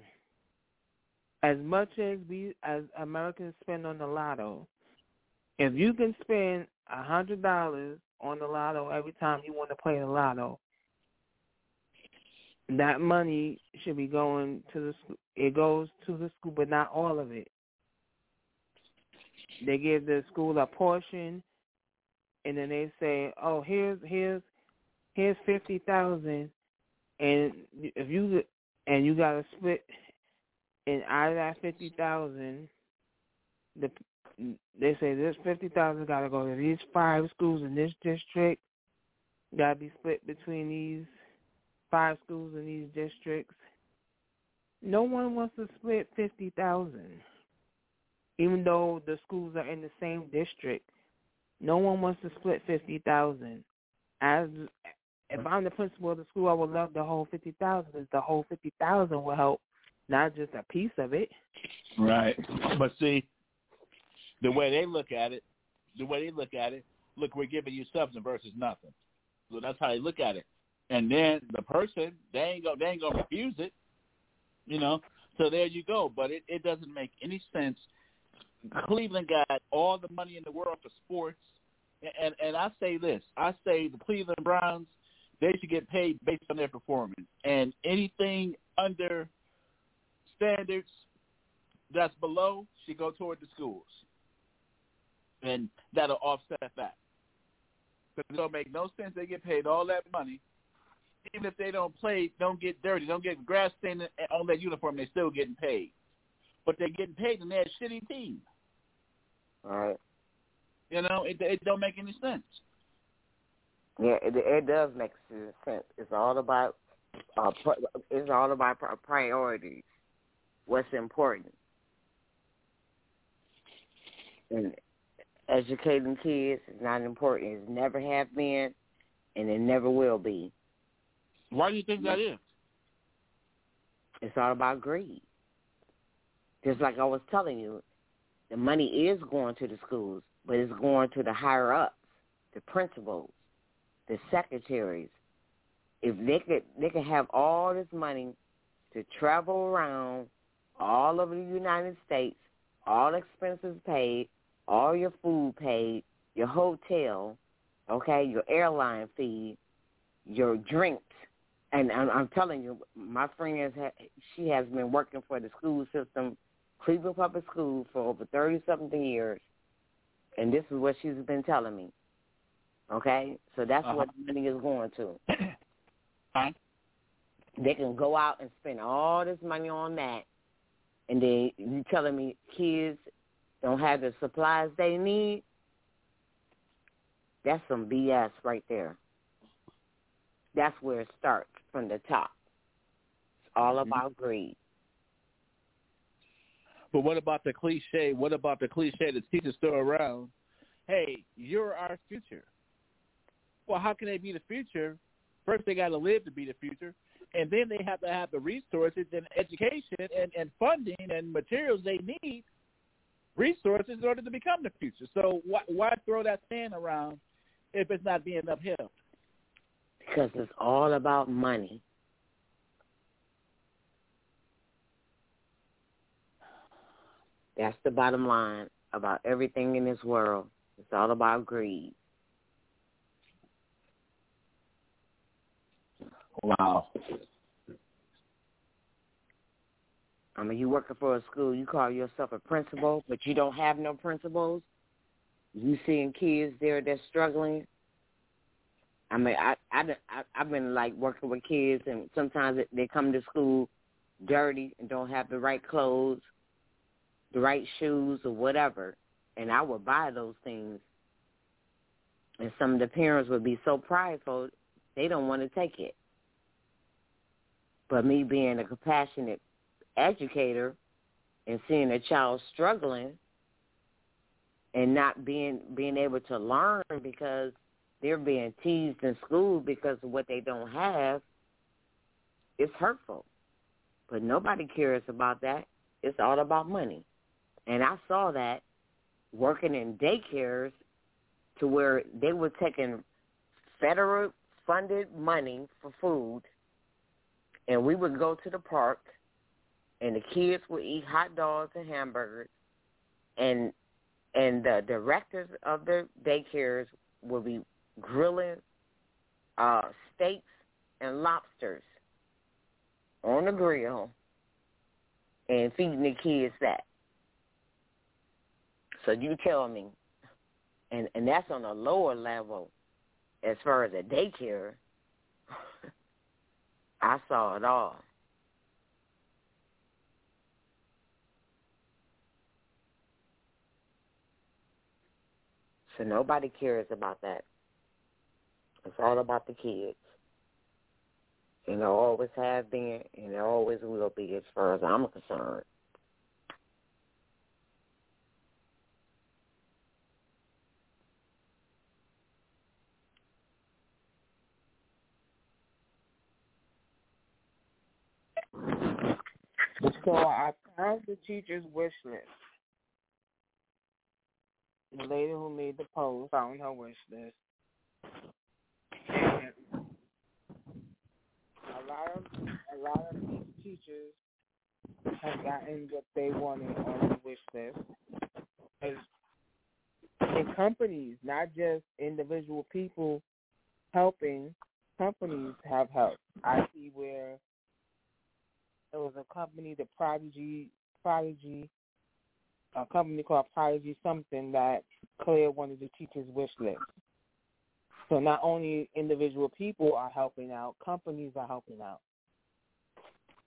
As much as we as Americans spend on the lotto, if you can spend a hundred dollars on the lotto every time you want to play the lotto, that money should be going to the school. It goes to the school, but not all of it. They give the school a portion, and then they say, "Oh, here's here's here's fifty thousand, and if you and you got to split, and out of that fifty thousand, the they say this fifty thousand got to go to these five schools in this district. Got to be split between these five schools in these districts. No one wants to split fifty thousand, even though the schools are in the same district. No one wants to split fifty thousand. As if I'm the principal of the school, I would love the whole fifty thousand. The whole fifty thousand will help, not just a piece of it. Right. But see, the way they look at it, the way they look at it, look, we're giving you something versus nothing. So that's how they look at it. And then the person, they ain't go, they ain't gonna refuse it, you know. So there you go. But it, it doesn't make any sense. Cleveland got all the money in the world for sports, and and I say this, I say the Cleveland Browns, they should get paid based on their performance, and anything under standards that's below should go toward the schools, and that'll offset that. Because it don't make no sense. They get paid all that money, even if they don't play, don't get dirty, don't get grass stained on their uniform. They're still getting paid, but they're getting paid and they're shitty team. All right. You know, it it don't make any sense. Yeah, it, it does make sense. It's all about uh, it's all about priorities. What's important, and educating kids is not important. It's never have been, and it never will be. Why do you think that is? It's all about greed. Just like I was telling you, the money is going to the schools, but it's going to the higher ups, the principals, the secretaries. If they could, they could have all this money to travel around all over the United States, all expenses paid, all your food paid, your hotel, okay, your airline fee, your drinks, and I'm, I'm telling you, my friend has she has been working for the school system, Cleveland Public School, for over thirty something years, and this is what she's been telling me. Okay, so that's uh-huh. what the money is going to. huh? They can go out and spend all this money on that, and then you telling me kids don't have the supplies they need? That's some BS right there. That's where it starts from the top. It's all mm-hmm. about greed. But what about the cliche? What about the cliche that teachers throw around? Hey, you're our future. Well, how can they be the future? First, they got to live to be the future, and then they have to have the resources and education and, and funding and materials they need, resources in order to become the future. So why, why throw that saying around if it's not being upheld? Because it's all about money. That's the bottom line. about everything in this world. It's all about greed. Wow. I mean, you working for a school, you call yourself a principal, but you don't have no principals. You seeing kids there that's struggling. I mean, I I I I've been like working with kids, and sometimes they come to school dirty and don't have the right clothes, the right shoes, or whatever, and I would buy those things. And some of the parents would be so prideful, they don't want to take it. But me being a compassionate educator and seeing a child struggling and not being being able to learn because they're being teased in school because of what they don't have, it's hurtful. But nobody cares about that. It's all about money. And I saw that working in daycares to where they were taking federal funded money for food and we would go to the park and the kids would eat hot dogs and hamburgers and and the directors of the daycares would be grilling uh steaks and lobsters on the grill and feeding the kids that. So you tell me and and that's on a lower level as far as a daycare. I saw it all. So nobody cares about that. It's all about the kids. And there always have been, and there always will be as far as I'm concerned. So I found the teacher's wish list. The lady who made the post found her wish list. And a lot of a lot of these teachers have gotten what they wanted on the wish list. In companies, not just individual people helping, companies have helped. I see where it was a company, the Prodigy, Prodigy, a company called Prodigy something that cleared one of the teachers' wish list. So not only individual people are helping out, companies are helping out.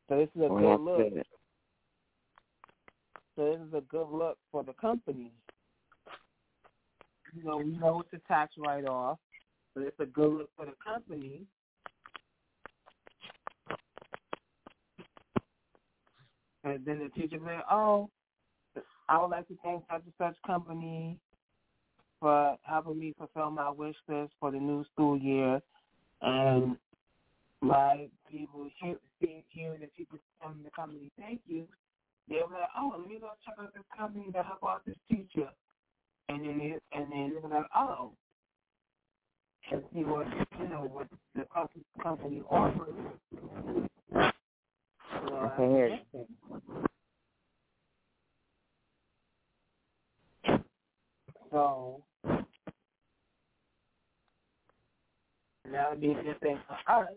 So this is a oh, good look. Good. So this is a good look for the company. You know, we know it's a tax write-off, but it's a good look for the company And then the teacher said, oh, I would like to thank such and such company for helping me fulfill my wish list for the new school year. And my people hear, hearing the people telling the company thank you, they were like, oh, let me go check out this company that help out this teacher. And then they, and then they were like, oh, and see what you know what the company offers. Okay. So that would be a good thing for us.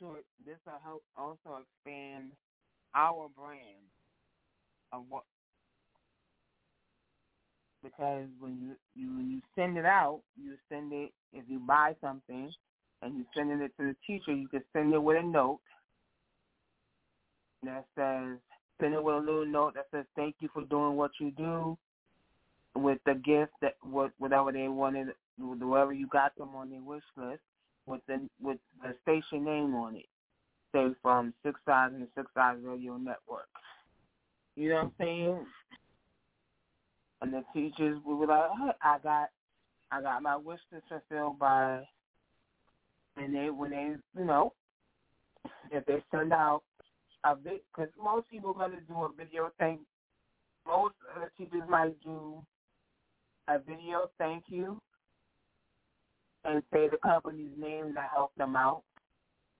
So this will help also expand our brand of what because when you, you when you send it out, you send it if you buy something, and you're sending it to the teacher, you can send it with a note that says, send it with a little note that says, thank you for doing what you do with the gift that what whatever they wanted, whoever you got them on their wish list, with the with the station name on it, say from Six Sides and Six Radio Network. You know what I'm saying? And the teachers we were like, oh, I got I got my wish list fulfilled by and they when they you know if they send out a vid because most people to do a video thank most of the teachers might do a video thank you and say the company's name that helped them out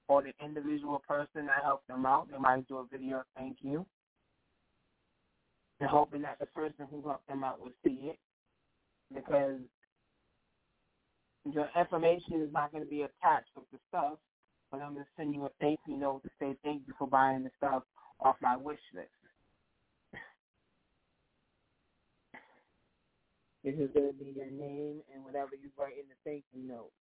or the individual person that helped them out. They might do a video thank you. and hoping that the person who helped them out will see it because your information is not going to be attached with the stuff, but I'm going to send you a thank you note to say thank you for buying the stuff off my wish list. This is going to be your name and whatever you write in the thank you note.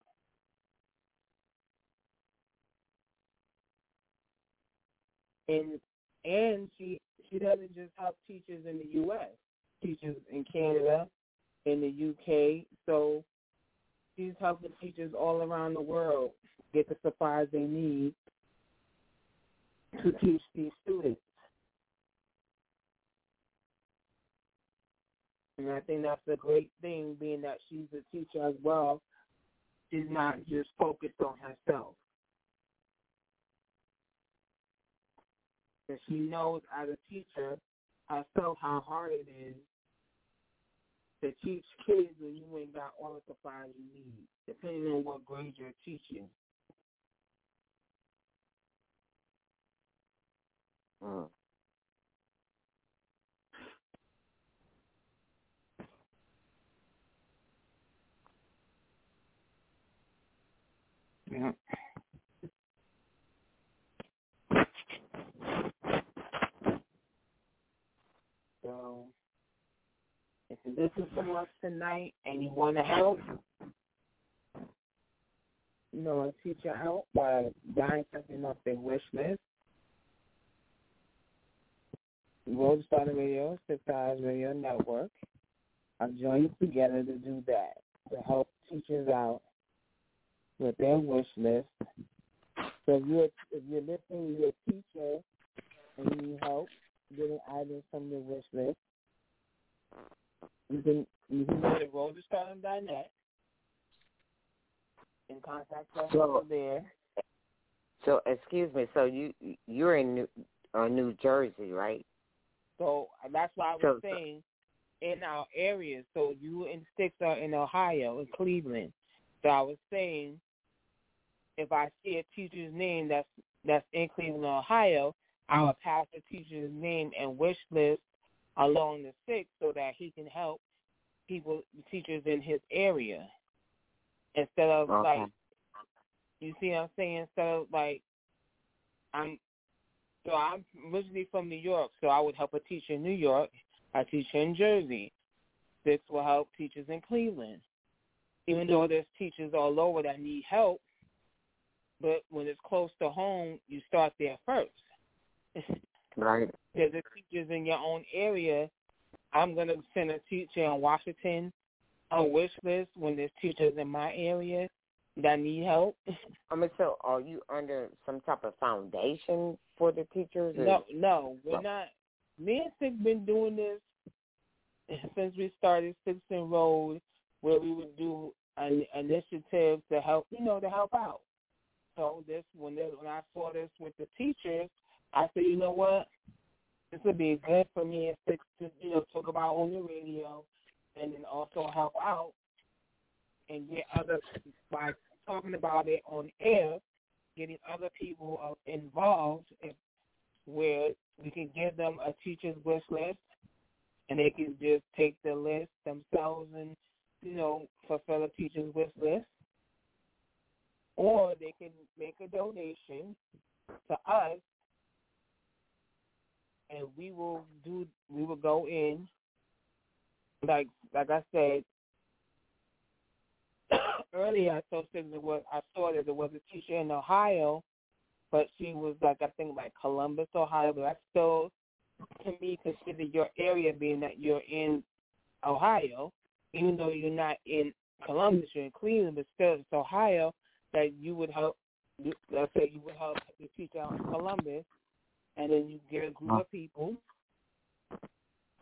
And and she she doesn't just help teachers in the U.S. Teachers in Canada, in the UK. So she's helping teachers all around the world get the supplies they need to teach these students. And I think that's a great thing, being that she's a teacher as well. She's not just focused on herself. And she knows as a teacher herself how hard it is to teach kids when you ain't got all the supplies you need, depending on what grade you're teaching. Mm. Yeah. So, listen to us tonight and you want to help, you know, a teacher help by buying something off their wish list, Road Starter Radio, Six Radio Network, I've joined together to do that, to help teachers out with their wish list. So if you're if you're listening, you're a teacher and you need help getting items from your wish list, you can you can go to roadtostardom.net and contact us So- over there. So excuse me. So you you're in New, uh, New Jersey, right? So that's why I was So- saying in our areas. So you and Six are in Ohio, in Cleveland. So I was saying if I see a teacher's name that's that's in Cleveland, Ohio, I would pass the teacher's name and wish list along the six so that he can help people teachers in his area. Instead of Okay. like you see what I'm saying? Instead of like I'm so I'm originally from New York, so I would help a teacher in New York, a teacher in Jersey. This will help teachers in Cleveland. Even though there's teachers all over that need help, but when it's close to home, you start there first. Right. There's the teachers in your own area. I'm gonna send a teacher in Washington a wish list when there's teachers in my area that need help. I mean, so are you under some type of foundation for the teachers? or- No, no, we're No. not. Me and Six been doing this since we started Six and Road, where we would do an initiative to help, you know, to help out. So this when they, when I saw this with the teachers, I said, you know what, this would be good for me and Six to you know talk about on the radio, and then also help out and get other by talking about it on air, getting other people uh, involved. Where we can give them a teacher's wish list and they can just take the list themselves and, you know, fulfill a teacher's wish list. Or they can make a donation to us and we will do we will go in like like I said earlier I that there was I saw that there was a teacher in Ohio but she was like I think like Columbus, Ohio, but that's still to me consider your area being that you're in Ohio, even though you're not in Columbus, you're in Cleveland, but still it's Ohio that you would help let's say you would help the teacher out in Columbus and then you get a group uh-huh. of people.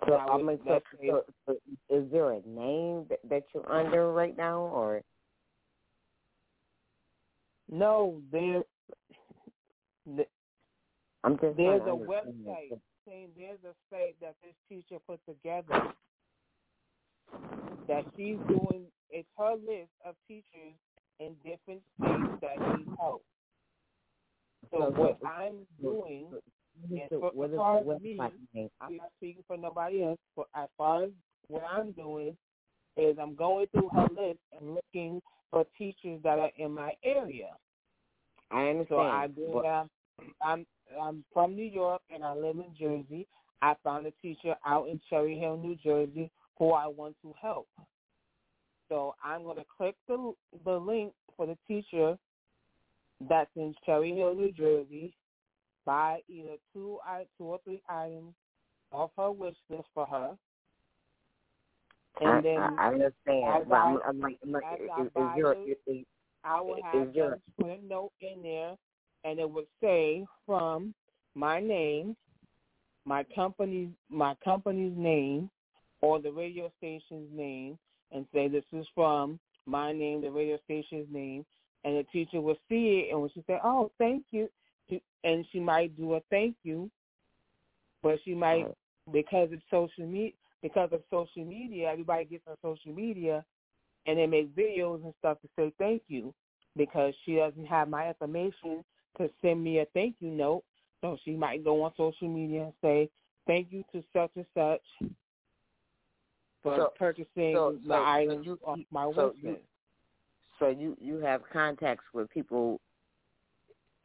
So, I I mean, so, so, so is there a name that, that you're under right now, or No, there I'm just there's a website saying there's a site that this teacher put together that she's doing it's her list of teachers in different states that need help. So So what what- I'm doing What is, what is my name? I'm not speaking for nobody else, but as far as what I'm doing is I'm going through her list and looking for teachers that are in my area. I understand. So I do have. I'm I'm from New York and I live in Jersey. I found a teacher out in Cherry Hill, New Jersey, who I want to help. So I'm going to click the the link for the teacher that's in Cherry Hill, New Jersey. Buy either two, two or three items off her wish list for her. And I, then I, I understand. But I'm, I'm like, I'm like is, is your, is, I will have them put a note in there, and it would say from my name, my company's my company's name, or the radio station's name, and say this is from my name, the radio station's name, and the teacher will see it, and when she say, "Oh, thank you," and she might do a thank you, but she might because of social media because of social media, everybody gets on social media and they make videos and stuff to say thank you because she doesn't have my information to send me a thank you note. So she might go on social media and say thank you to such and such for so, purchasing so, the so, items so you, off my so wish list. So you you have contacts with people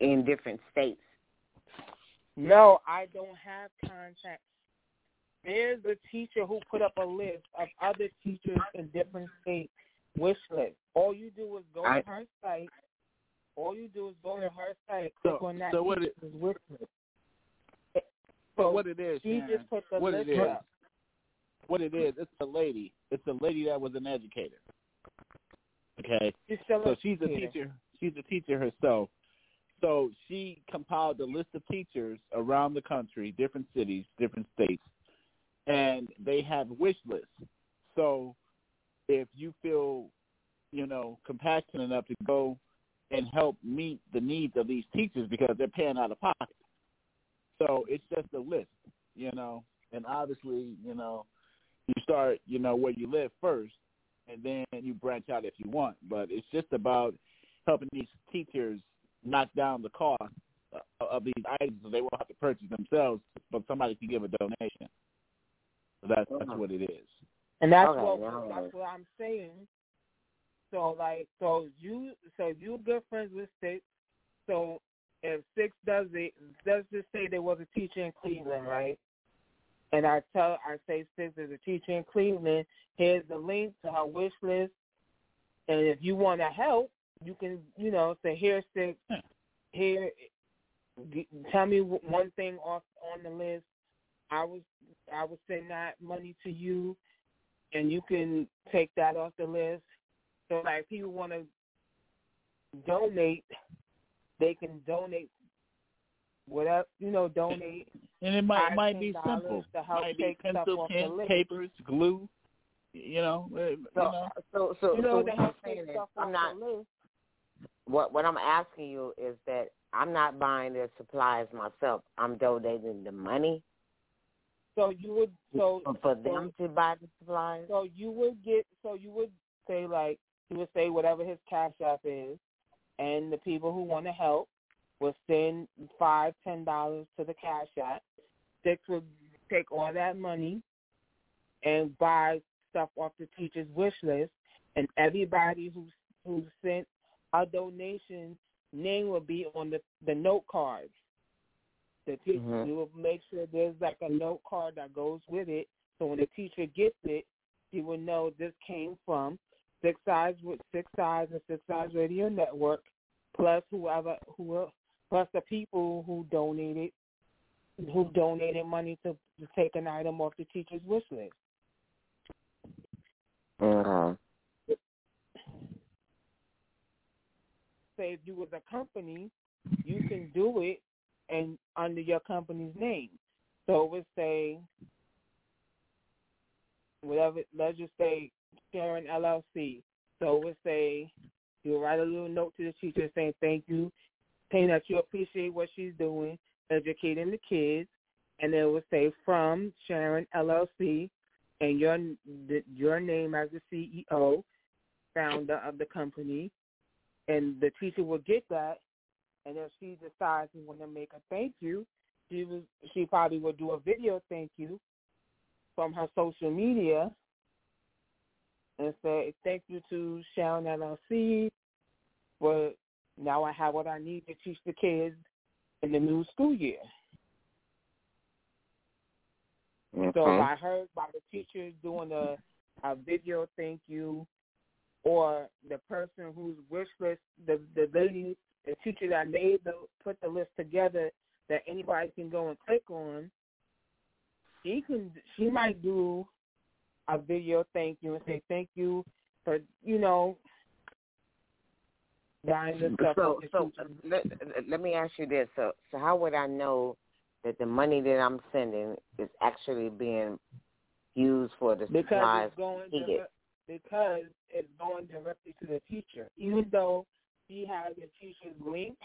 in different states. No, I don't have contacts. There's a teacher who put up a list of other teachers in different states wish list. All you do is go I, to her site. All you do is go to her site, click so, on that so what teacher's it, wish list. So what it is, she Sharon, just put the what list it is, up. what it is, it's a lady. It's a lady that was an educator. Okay, She's so a she's a teacher. teacher. She's a teacher herself. So she compiled a list of teachers around the country, different cities, different states, and they have wish lists. So if you feel, you know, compassionate enough to go and help meet the needs of these teachers because they're paying out of pocket. So it's just a list, you know, and obviously, you know, you start, you know, where you live first, and then you branch out if you want. But it's just about helping these teachers knock down the cost uh, of these items so they won't have to purchase themselves, but somebody can give a donation. So that's that's uh-huh. what it is. And that's Okay, what all right. that's what I'm saying. So like so you so you're good friends with Six. So if Six does it let's just say there was a teacher in Cleveland, right? And I tell I say Six is a teacher in Cleveland, here's the link to her wish list. And if you want to help, you can, you know, say here Six, here tell me one thing off on the list. I was I would send that money to you and you can take that off the list. So like people want to donate, they can donate whatever you know, donate. And it might might be simple. to help might be take stuff pencil, off the pen, list. papers, glue. You know, uh, you So know. so so, You so know, what to I'm saying is, stuff I'm not the list. What what I'm asking you is that I'm not buying their supplies myself. I'm donating the money So you would so for them to buy the supplies. so you would get so you would say like he would say whatever his cash app is, and the people who want to help will send five ten dollars to the cash app. Six would take all that money and buy stuff off the teacher's wish list, and everybody who who sent a donation name will be on the the note cards. The teacher Mhm. will make sure there's like a note card that goes with it, so when the teacher gets it, she will know this came from Six Eyes with Six Eyes and Six Eyes Radio Network, plus whoever who plus the people who donated who donated money to, to take an item off the teacher's wish list. Okay. Say if you was a company, you can do it and under your company's name. So it would say whatever let's just say Sharon LLC. So it would say you write a little note to the teacher saying thank you, saying that you appreciate what she's doing, educating the kids, and it would say from Sharon LLC and your your name as the CEO, founder of the company, and the teacher will get that, and if she decides to want to make a thank you, she was she probably would do a video thank you from her social media and say thank you to Sharon LLC for now I have what I need to teach the kids in the new school year. Okay. So I heard by the teachers doing a, a video thank you, or the person whose wish list, the the lady, the teacher that made the put the list together that anybody can go and click on. She can, she might do a video thank you and say thank you for you know buying. So, so let, let me ask you this. So, so how would I know that the money that I'm sending is actually being used for the because supplies it's going direct, because it's going directly to the teacher. Even though she has the teacher's link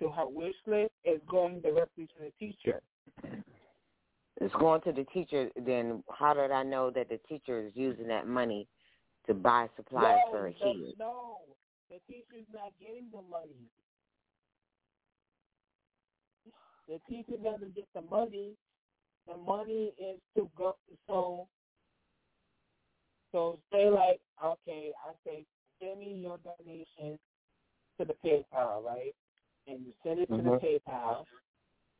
to her wish list, it's going directly to the teacher. It's going to the teacher. Then how did I know that the teacher is using that money to buy supplies no, for her the, kids? no, the teacher's not getting the money. The teacher doesn't get the money. The money is to go. So, so say like, okay, I say, give me your donation to the PayPal, right? And you send it to Mhm. the PayPal.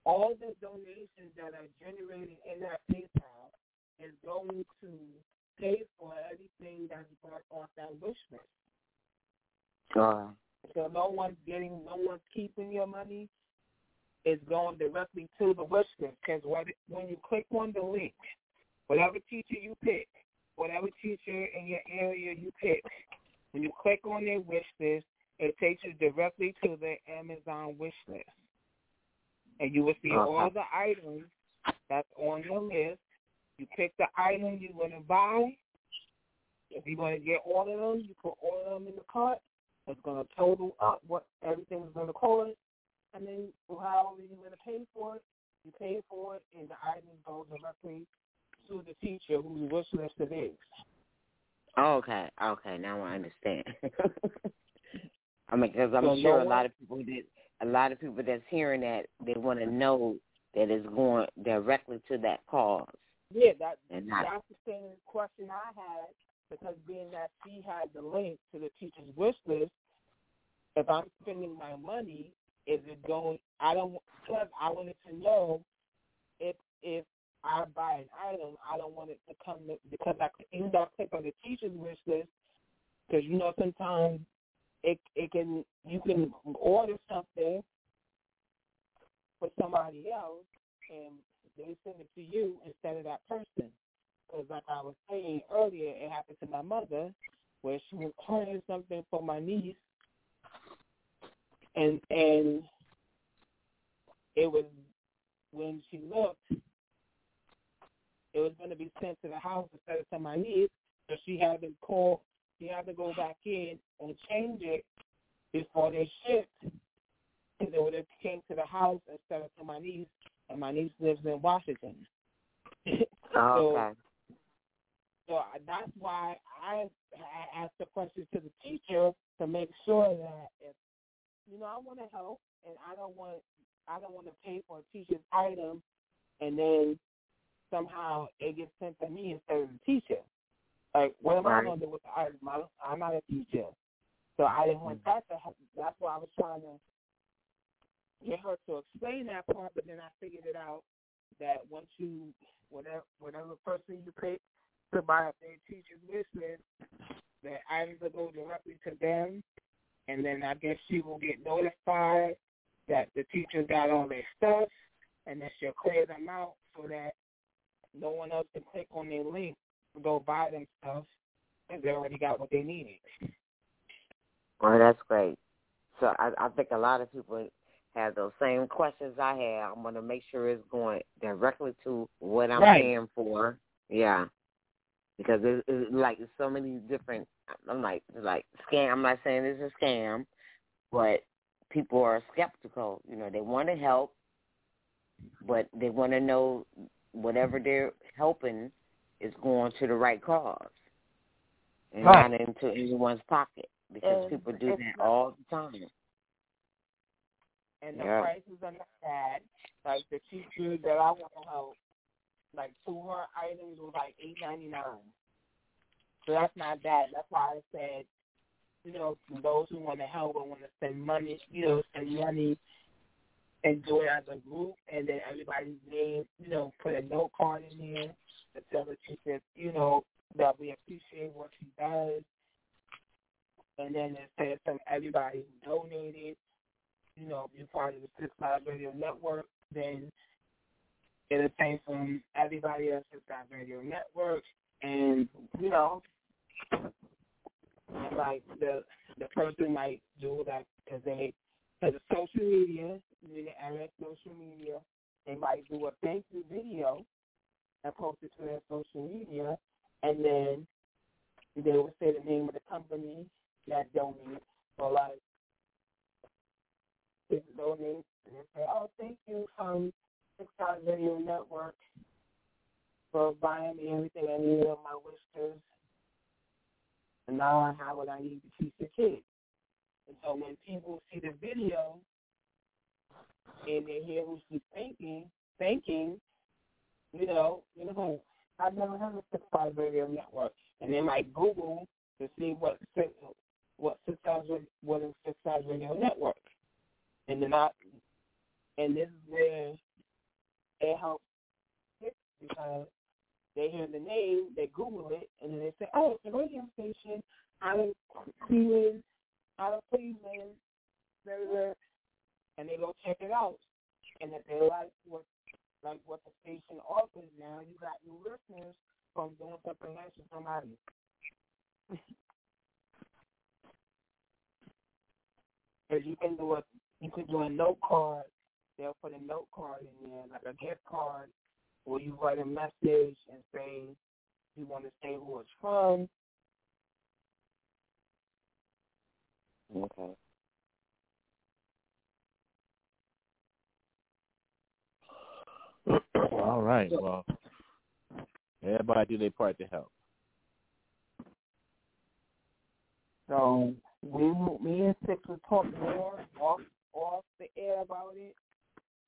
All the donations that are generated in that PayPal is going to pay for everything that's brought off that wish list. Uh, So no one's getting, no one's keeping your money. It's going directly to the wish list because when you click on the link, whatever teacher you pick, whatever teacher in your area you pick, when you click on their wish list, it takes you directly to the Amazon wish list, and you will see all uh-huh. the items that's on your list. You pick the item you want to buy. If you want to get all of them, you put all of them in the cart. It's going to total up what everything's going to cost, and then however you're going to pay for it, you pay for it, and the items go directly to the teacher whose wish list it is. okay, okay. Now I understand. I mean, because I'm So no sure a lot of people that a lot of people that's hearing that they want to know that it's going directly to that cause Yeah, that and not. that's the same question I had because being that she had the link to the teacher's wish list, if I'm spending my money, is it going? I don't. Plus, I wanted to know if if I buy an item, I don't want it to come because I even though I click on the teacher's wish list, because you know sometimes it it can you can order something for somebody else and they send it to you instead of that person. Because like I was saying earlier, it happened to my mother where she was ordering something for my niece, and and it was when she looked, it was going to be sent to the house instead of to my niece, so she had to call, she had to go back in and change it before they shipped, because it would have came to the house instead of to my niece, and my niece lives in Washington. Oh, okay. So that's why I, I asked the question to the teacher to make sure that if you know I want to help and I don't want I don't want to pay for a teacher's item and then somehow it gets sent to me instead of the teacher. Like what am I going to do with the? I- I'm not a teacher, so I didn't want mm. that to happen. That's why I was trying to get her to explain that part, but then I figured it out that once you whatever whatever person you pick to buy up their teacher's list, the items will go directly to them, and then I guess she will get notified that the teacher got all their stuff, and then she'll clear them out so that no one else can click on their link to go buy them stuff, and they already got what they needed. Well, that's great. So I, I think a lot of people have those same questions I have. I'm going to make sure it's going directly to what I'm Right. paying for. Yeah. Because it's, it's like there's so many different. I'm like like scam. I'm not saying it's a scam, but people are skeptical. You know, they want to help, but they want to know whatever they're helping is going to the right cause and Right. not into anyone's pocket because And people do that all the time. and the Yeah. prices are not bad. Like the teachers that I want to help, like two of her items was like eight ninety nine. So that's not bad. That's why I said, you know, those who want to help or want to spend money, you know, spend money and do it as a group, and then everybody's name, you know, put a note card in there to tell the teacher, you know, that we appreciate what she does. And then it says from everybody who donated, you know, if you're part of the Six Live Radio Network, then it'll say from everybody at Six Live Radio Network, and you know, like the the person might do that because they because of social media, the internet, social media, they might do a thank you video and post it to their social media, and then they will say the name of the company that donated. So like, if donate, and they say, "Oh, thank you from Six Star Radio Network for buying me everything I needed on my whiskers, and now I have what I need to teach the kids." And so when people see the video and they hear who she's thanking, thanking, you know, you know, I've never heard of Five Radio Network, and they might Google to see what what Six Five what is Six Five Radio Network, and then I, and this is where it helps because they hear the name, they Google it, and then they say, oh, it's a radio station. Of Cleveland, out of Cleveland, blah, and they go check it out. And if they like what like what the station offers now, you got new listeners from doing something nice for somebody. Because you can do a you can do a note card. They'll put a note card in there, like a gift card, where you write a message and say you want to say who it's from. Okay. All right. Well, everybody do their part to help. So we, me and Six will talk more off off the air about it,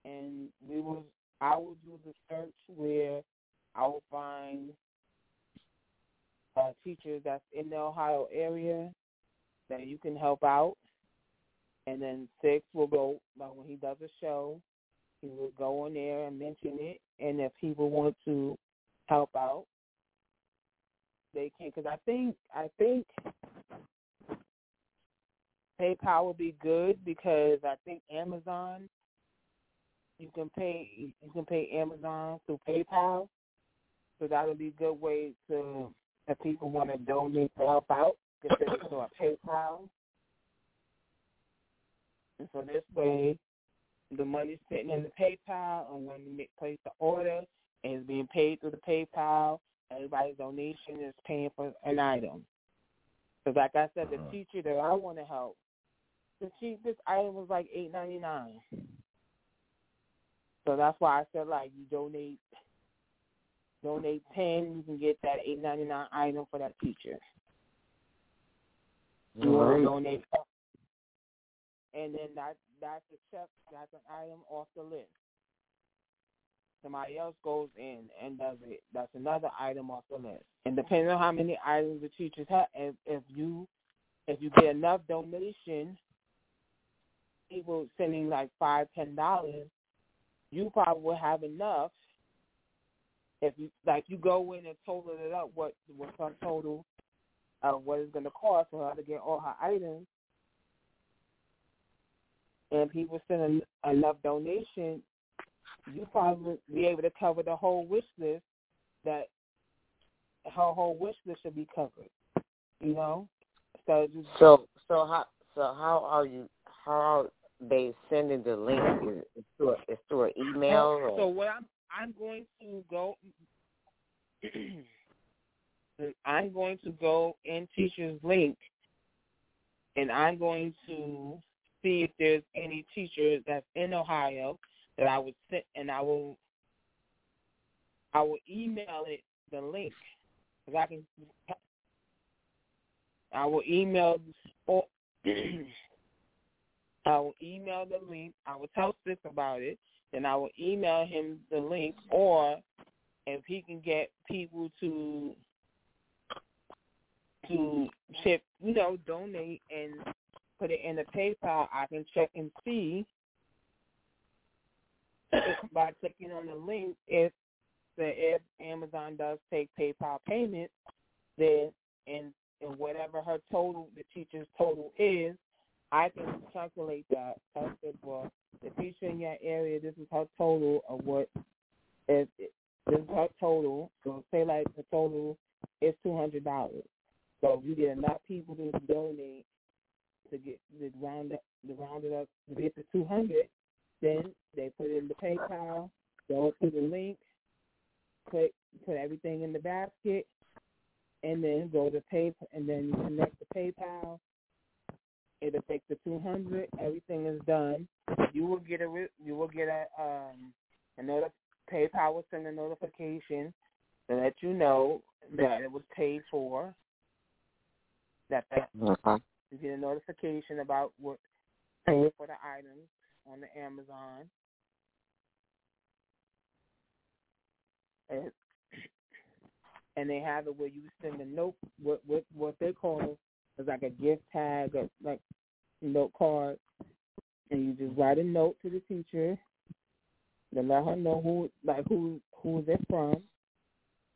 and we will. I will do the search where I will find uh, teachers that's in the Ohio area that you can help out, and then Six will go. Like when he does a show, he will go on there and mention it, and if people want to help out, they can. Because I think I think PayPal will be good because I think Amazon you can pay you can pay Amazon through PayPal, so that would be a good way to if people want to donate to help out, get them to a PayPal, and so this way the money's sitting in the PayPal, and when you make, place the order, it's being paid through the PayPal. Everybody's donation is paying for an item. Because, like I said, the Uh-huh. teacher that I want to help, the cheapest item was like eight ninety nine. So that's why I said like you donate donate ten, you can get that eight ninety nine item for that teacher. You want to donate, and then that that's a check, that's an item off the list. Somebody else goes in and does it. That's another item off the list. And depending on how many items the teachers have, if, if you if you get enough donation, people sending like five, ten dollars, you probably will have enough. If you like, you go in and total it up, what what's some total of what it's going to cost for her to get all her items, and people send en- enough donation, you probably be able to cover the whole wish list. That her whole wish list should be covered. You know, so just So so how so how are you how are they sending the link? Is it through a, it's through an email or So what I'm I'm going to go. I'm going to go in teachers link, and I'm going to see if there's any teachers that's in Ohio that I would send, and I will I will email it the link because I can. I will email or I will email the link. I will tell Six about it. and I will email him the link, or if he can get people to to chip, you know, donate and put it in the PayPal, I can check and see by clicking on the link if the if Amazon does take PayPal payments, then and and whatever her total, the teacher's total is, I can calculate that. I said, well, the teacher in your area, this is her total of what is this is her total. So say like the total is two hundred dollars. So you get enough people to donate to get the round up the round it up to get to two hundred, then they put it in the PayPal, go to the link, click put everything in the basket and then go to pay and then you connect the PayPal. It'll take the two hundred. Everything is done. You will get a you will get a um a notif- PayPal will send a notification to let you know that it was paid for. That, Uh-huh. you get a notification about what paying for the items on the Amazon. And and they have it where you send a note what what what they call is like a gift tag or like note card and you just write a note to the teacher to let her know who like who who they're from.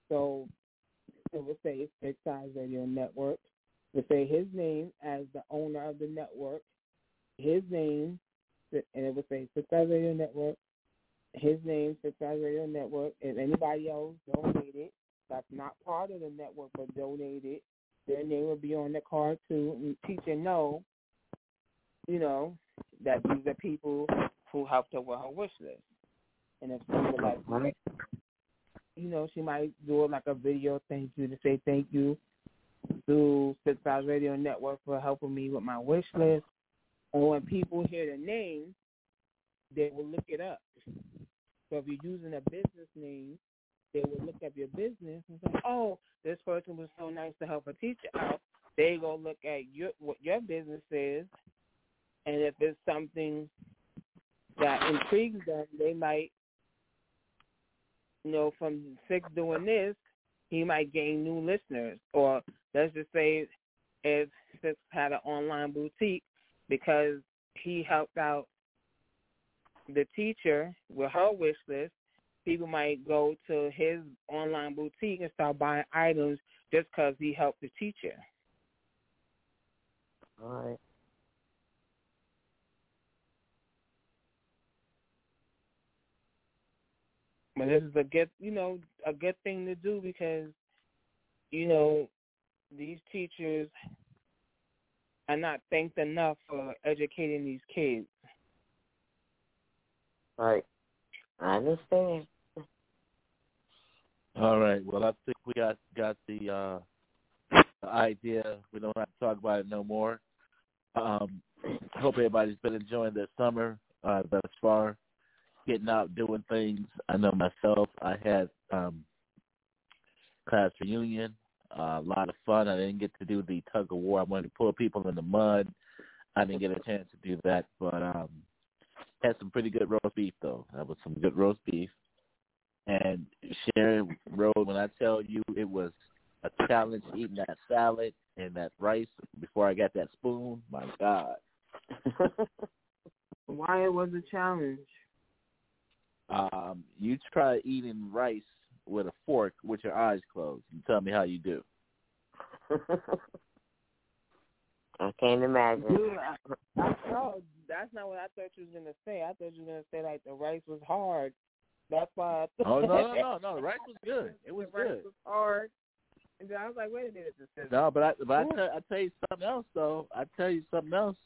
So it would say it's Big Size Radio Network. Would say his name as the owner of the network, his name, and it would say Size Radio Network, his name, Size Radio Network. If anybody else donated that's not part of the network but donated, their name will be on the card too. And teacher know, you know, that these are people who helped her with her wish list. And if would like, you know, she might do like a video thank you to say thank you to Six Size Radio Network for helping me with my wish list. And when people hear the name, they will look it up. So if you're using a business name, they will look up your business and say, "Oh, this person was so nice to help a teacher out." They go look at your what your business is, and if it's something that intrigues them, they might, you know, from Six doing this, he might gain new listeners. Or let's just say, if Six had an online boutique because he helped out the teacher with her wish list, people might go to his online boutique and start buying items just because he helped the teacher. All right. But this is a good, you know, a good thing to do because, you know, these teachers are not thanked enough for educating these kids. Right. I understand. All right. Well, I think we got got the uh, the idea. We don't have to talk about it no more. Um, hope everybody's been enjoying their summer uh, thus far, getting out, doing things. I know myself. I had um, class reunion, uh, a lot of fun. I didn't get to do the tug of war. I wanted to pull people in the mud. I didn't get a chance to do that, but um, had some pretty good roast beef though. That was some good roast beef. And Sharon Road, when I tell you it was a challenge eating that salad and that rice before I got that spoon, my God. Why it was a challenge? Um, you try eating rice with a fork with your eyes closed and tell me how you do. I can't imagine. Dude, I, I, no, that's not what I thought you was gonna say. I thought you was gonna say like the rice was hard. That's why. I Oh no, no, no, no. The rice was good. It was the rice was hard. And then I was like, wait a minute, this is No, but I but I tell, I tell you something else though. I tell you something else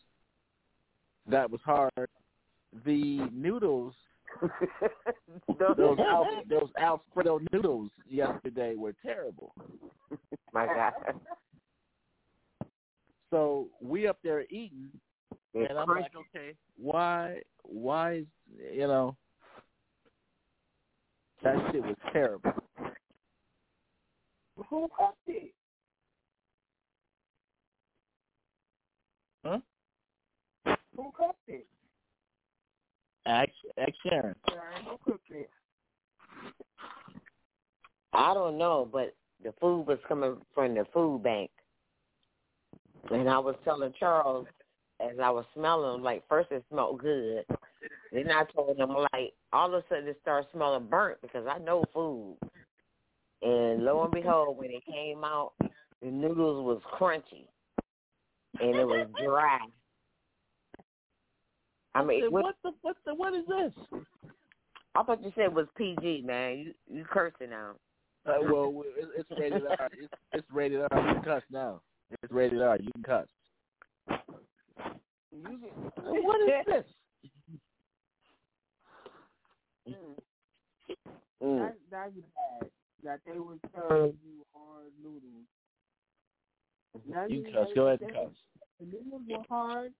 that was hard. The noodles, those Al, those Alfredo noodles yesterday were terrible. My God. So we up there eating, They're and I'm like, okay, why, why is you know that shit was terrible. who cooked it? Huh? Who cooked it? Ask, ask Sharon. I don't know, but the food was coming from the food bank. And I was telling Charles as I was smelling, like first it smelled good. Then I told him like all of a sudden it started smelling burnt because I know food. And lo and behold, when it came out, the noodles was crunchy and it was dry. I mean, what, what the what the what is this? I thought you said it was PG, man. You you cursing now. Uh, well, it's rated R. It's, it's rated R. You can cuss now. It's rated R. You can cuss. You get, what is this? Mm. That, that's bad. That they would serve you hard noodles. That You means cuss. Go ahead and cuss. The noodles were hard.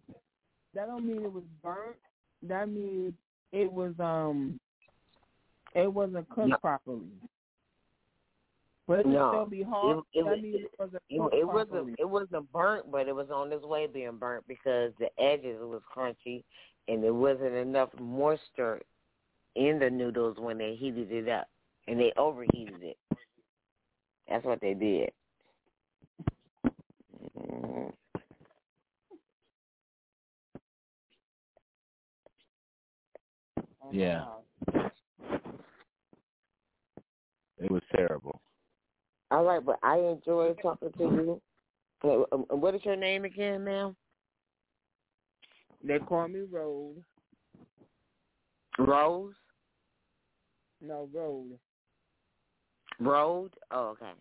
That don't mean it was burnt. That means it was um, it wasn't cooked No. properly. But it No. still be hard. It- it that was- means it wasn't It, it wasn't it wasn't burnt, but it was on its way being burnt because the edges was crunchy and there wasn't enough moisture in the noodles when they heated it up and they overheated it. That's what they did. Yeah. wow. It was terrible. All right, but I enjoyed talking to you. Uh, um, What is your name again, ma'am? They call me Rose. Rose No, Road. Road. Oh, okay.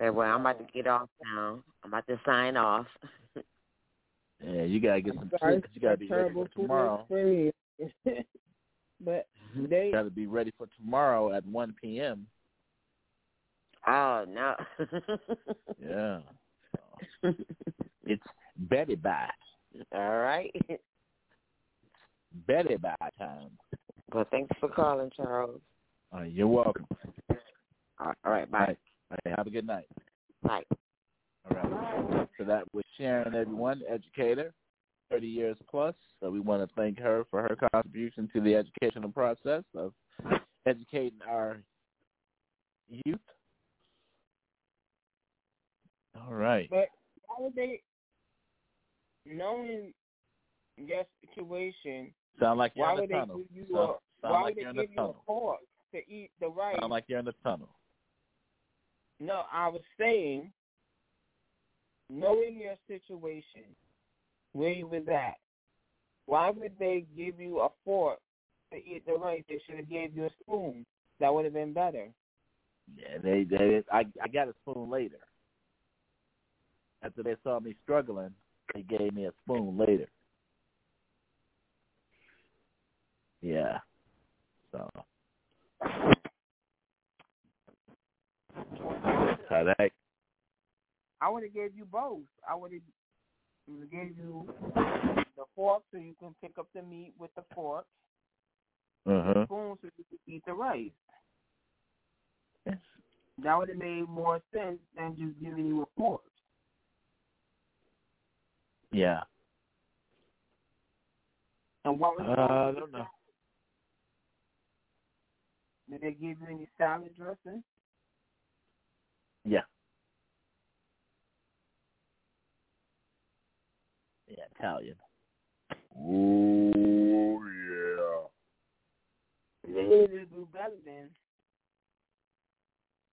Okay, well, I'm about to get off now. I'm about to sign off. Yeah, you gotta get some Sorry, sleep. 'cause You gotta be ready for tomorrow. food but they You gotta be ready for tomorrow at 1 p.m. Oh no. Yeah. So, it's Betty Bye. All right. Betty Bye time. Well, thanks for calling, Charles. Uh, you're welcome. All right, bye. All right. All right. Have a good night. Bye. All right. So that was Sharon, everyone, educator, 30 years plus. So we want to thank her for her contribution to the educational process of educating our youth. All right. But why would they, knowing your situation, Sound like you're why in the would they tunnel. give you Sound, a, sound why like would you're they in the give you a tunnel. fork to eat the rice? Sound like you're in the tunnel. no, I was saying, knowing your situation, where you was at, why would they give you a fork to eat the rice? They should have gave you a spoon. That would have been better. Yeah, they they I I got a spoon later. After they saw me struggling, they gave me a spoon later. Yeah. So so that I would have gave you both. I would have gave you the fork so you can pick up the meat with the fork, uh-huh. spoon so you can eat the rice. That would have made more sense than just giving you a fork. Yeah. And what was Uh, I don't know. Did they give you any salad dressing? Yeah. Yeah, Italian. Oh yeah. They needed to do better then.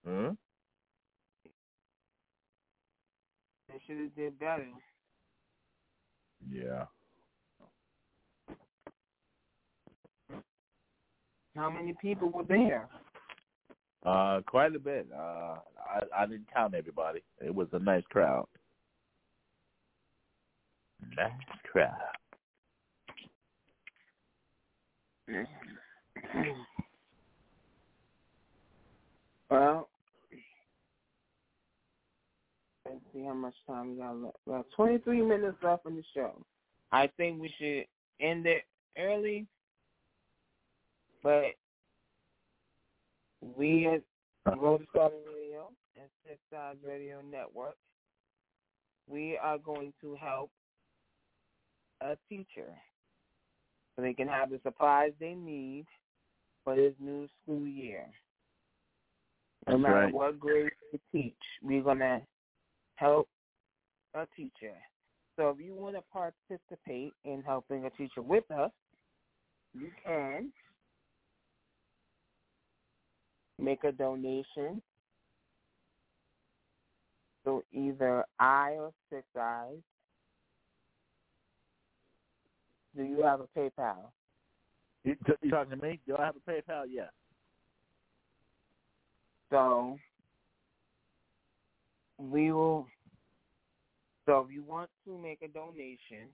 Hmm? They should have did better. Yeah. How many people were there? Uh, quite a bit. Uh, I I didn't count everybody. It was a nice crowd. Nice crowd. Well, let's see how much time we got left. We have 23 minutes left in the show. I think we should end it early, but we at Road Radio and Six Sides Radio Network, we are going to help a teacher so they can have the supplies they need for this new school year. No That's matter right. what grade they teach, we're going to help a teacher. So if you want to participate in helping a teacher with us, you can make a donation to either I or Six Eyes. Do you have a PayPal? You, you talking to me? Do I have a PayPal? Yes. So we will. So if you want to make a donation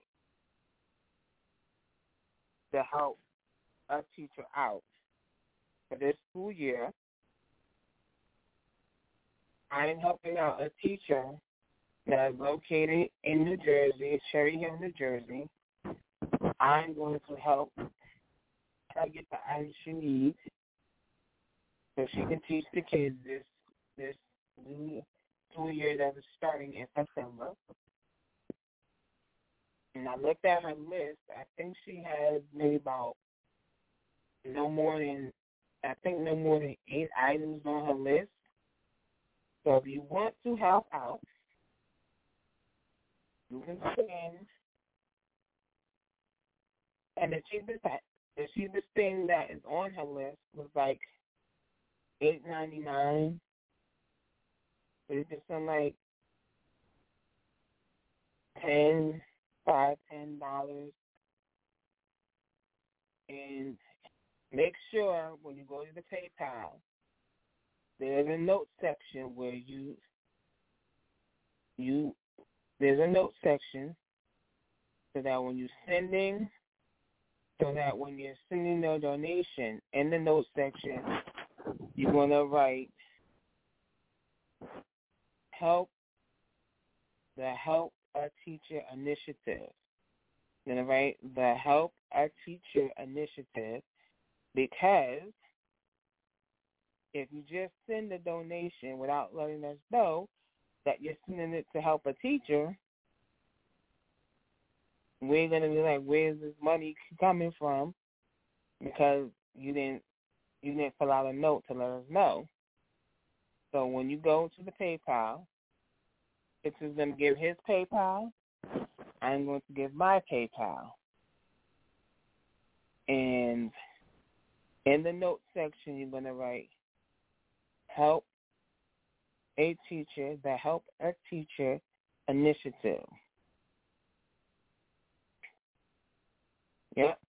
to help a teacher out for this school year, I am helping out a teacher that is located in New Jersey, Cherry Hill, New Jersey. I'm going to help her get the items she needs so she can teach the kids this this new school year that is starting in September. And I looked at her list. I think she has maybe about no more than I think no more than eight items on her list. So if you want to help out, you can spend. And the cheapest the cheapest thing that is on her list was like eight ninety nine. But it's just some like ten, five, ten dollars. And make sure when you go to the PayPal, there's a note section where you you there's a note section so that when you're sending so that when you're sending the donation in the note section you're gonna write help the help a teacher initiative. You're gonna write the help a teacher initiative because if you just send a donation without letting us know that you're sending it to help a teacher, we're gonna be like, where's this money coming from? Because you didn't you didn't fill out a note to let us know. So when you go to the PayPal, it's is to give his PayPal. I'm going to give my PayPal. And in the note section, you're going to write help a teacher, the help a teacher initiative. Yep.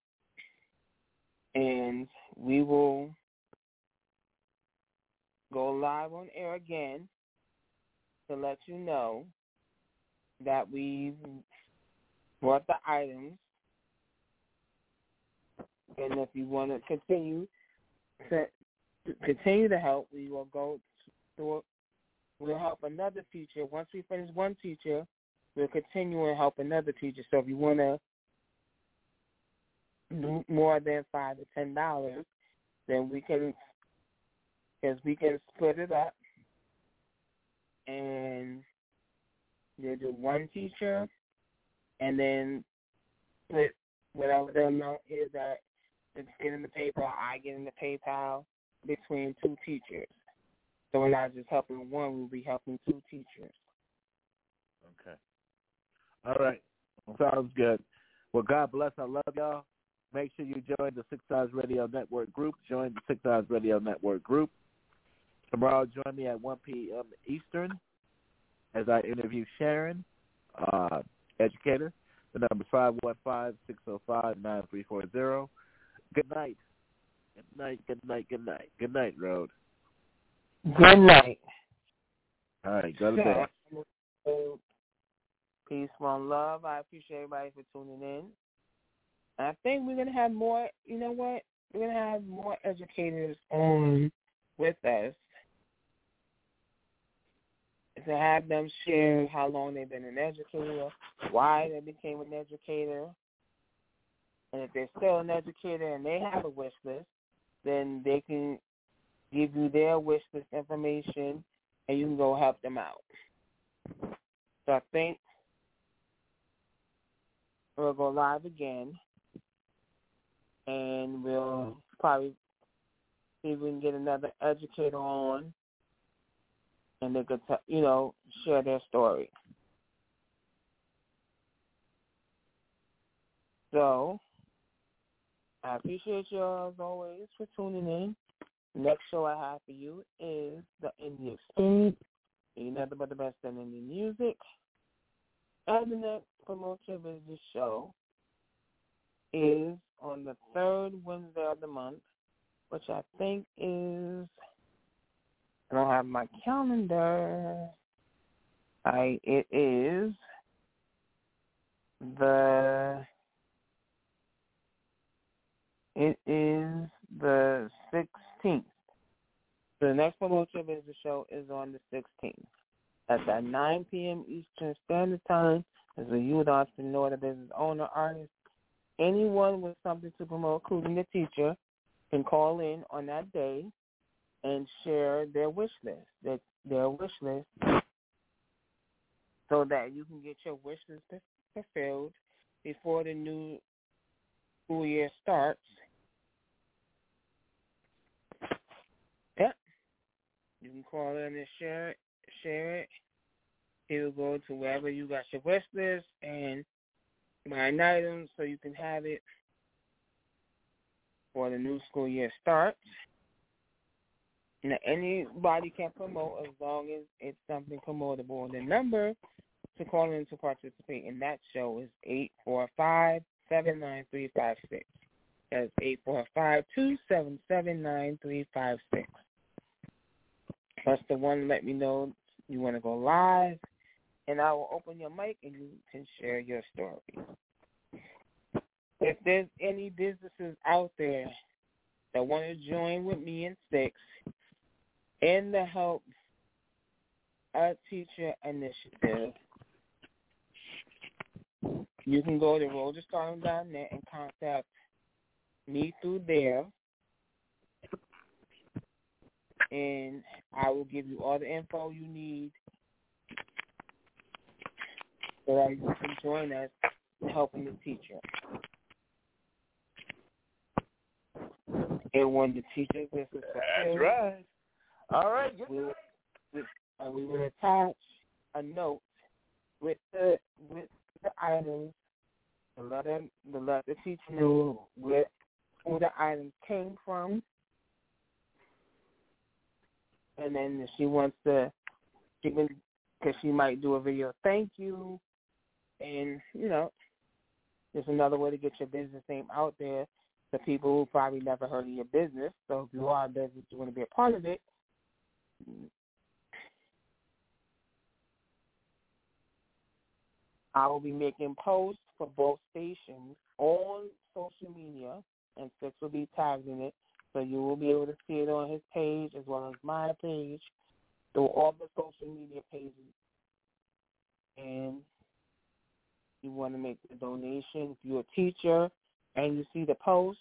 And we will go live on air again to let you know that we've brought the items. And if you want to continue to continue to help, we will go through. we'll help another teacher. Once we finish one teacher, we'll continue and help another teacher. So if you want to more than five to ten dollars, then we can because we can split it up and you do one teacher and then split whatever the amount is that it's getting the PayPal, I get in the PayPal between two teachers. So we're not just helping one, we'll be helping two teachers. Okay. All right. Sounds good. Well, God bless. I love y'all. Make sure you join the Six Eyes Radio Network group. Join the Six Eyes Radio Network group. Tomorrow, join me at 1 p.m. Eastern as I interview Sharon, uh, educator. The number is 515-605-9340. Good night. Good night, good night, good night. Good night, Road. Good night. All right, go to bed. Peace, one love. I appreciate everybody for tuning in. I think we're gonna have more. You know what? We're gonna have more educators on with us to have them share how long they've been an educator, why they became an educator, and if they're still an educator and they have a wish list, then they can give you their wish list information and you can go help them out. So I think we'll go live again, and we'll probably see if we can get another educator on, and they could, you know, share their story. So, I appreciate you as always for tuning in. Next show I have for you is the Indie Experience. Ain't nothing but the best in indie music. And the next Promote Your Business show is on the third Wednesday of the month, which I think is I don't have my calendar. I it is the it is the sixteenth. The next Promote Your Business show is on the sixteenth. That's at 9 p.m. Eastern Standard Time. As a youth entrepreneur, the business owner, artist, anyone with something to promote, including the teacher, can call in on that day and share their wish list, their, their wish list, so that you can get your wish list fulfilled before the new school year starts. Yep. You can call in and share it, share it. It will go to wherever you got your wish list and buy an item so you can have it before the new school year starts. Now, anybody can promote as long as it's something promotable. The number to call in to participate in that show is eight four five seven nine three five six. That's eight four five two seven seven nine three five six. That's the one. Let me know you want to go live, and I will open your mic and you can share your story. If there's any businesses out there that want to join with me in six in the Help a Teacher initiative, you can go to roadtostardom.net and contact me through there. And I will give you all the info you need so that you can join us in helping the teacher. And when the teacher gets That's right. All right. we, we, uh, we will attach a note with the with the items to let them to let the teacher know where who the items came from, and then she wants to, she can because she might do a video thank you, and you know, there's another way to get your business name out there to people who probably never heard of your business. So if you are a business, you want to be a part of it. I will be making posts for both stations on social media, and Six will be tagged in it, so you will be able to see it on his page as well as my page through all the social media pages. And you want to make the donation. If you're a teacher and you see the post,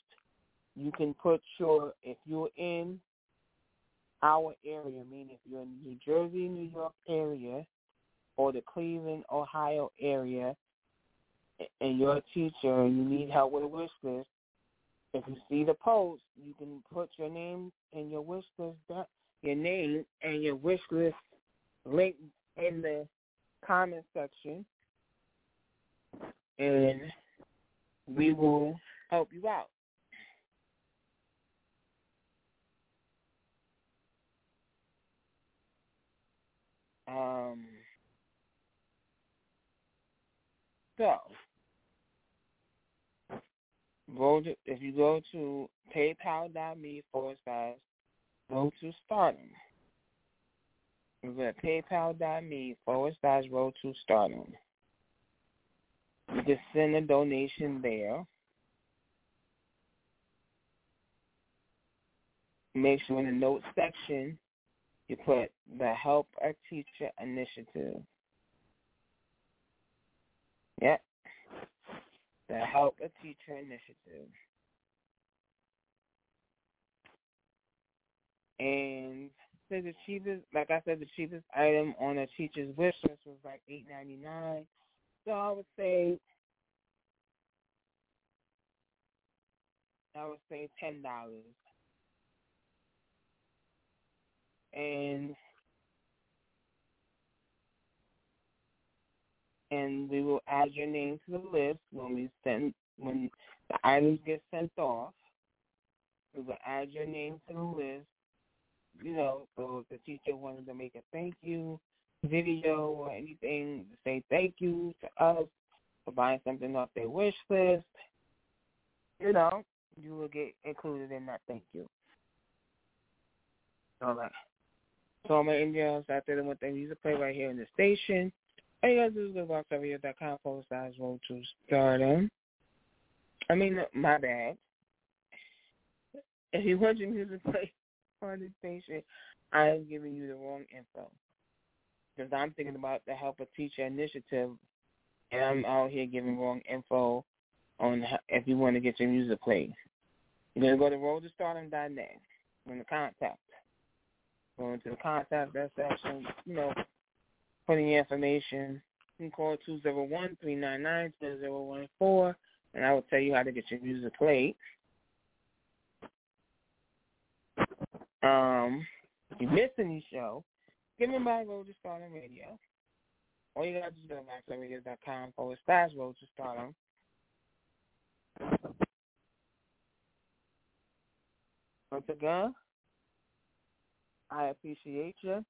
you can put your, if you're in our area, meaning if you're in New Jersey, New York area, or the Cleveland, Ohio area, and you're a teacher and you need help with a wish list, if you see the post, you can put your name and your wish list, your name and your wish list link in the comment section, and we will help you out. Um, so, go to, if you go to paypal.me forward slash road to stardom. You go to paypal.me forward slash road to stardom. Can send a donation there. Make sure in the notes section you put the Help a Teacher Initiative. Yep. The Help a Teacher Initiative. And so the cheapest, like I said, the cheapest item on a teacher's wish list was like eight ninety nine. So I would say I would say ten dollars. And and we will add your name to the list when we send when the items get sent off. We will add your name to the list. You know, so if the teacher wanted to make a thank you video or anything to say thank you to us for buying something off their wish list, you know, you will get included in that thank you. All right. So I'm an Indians out there that want their music play right here in the station. All you gotta do is go to boxoverhere.com forward slash road to stardom. I mean, my bad. If you want your music play on the station, I am giving you the wrong info. Because I'm thinking about the Help a Teacher initiative, and I'm out here giving wrong info on if you want to get your music played. You're going to go to roadtostardom.net in the contact. Go into the contact that section, you know, put in your information. You can call 201-399-2014, and I will tell you how to get your music played. Um, if you miss any show, give me my Road to Stardom Radio. All you got to do is go to maxradio.com forward slash Road to Stardom. Once again, I appreciate you.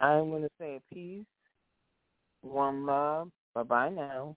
I'm going to say peace, one love. Bye-bye now.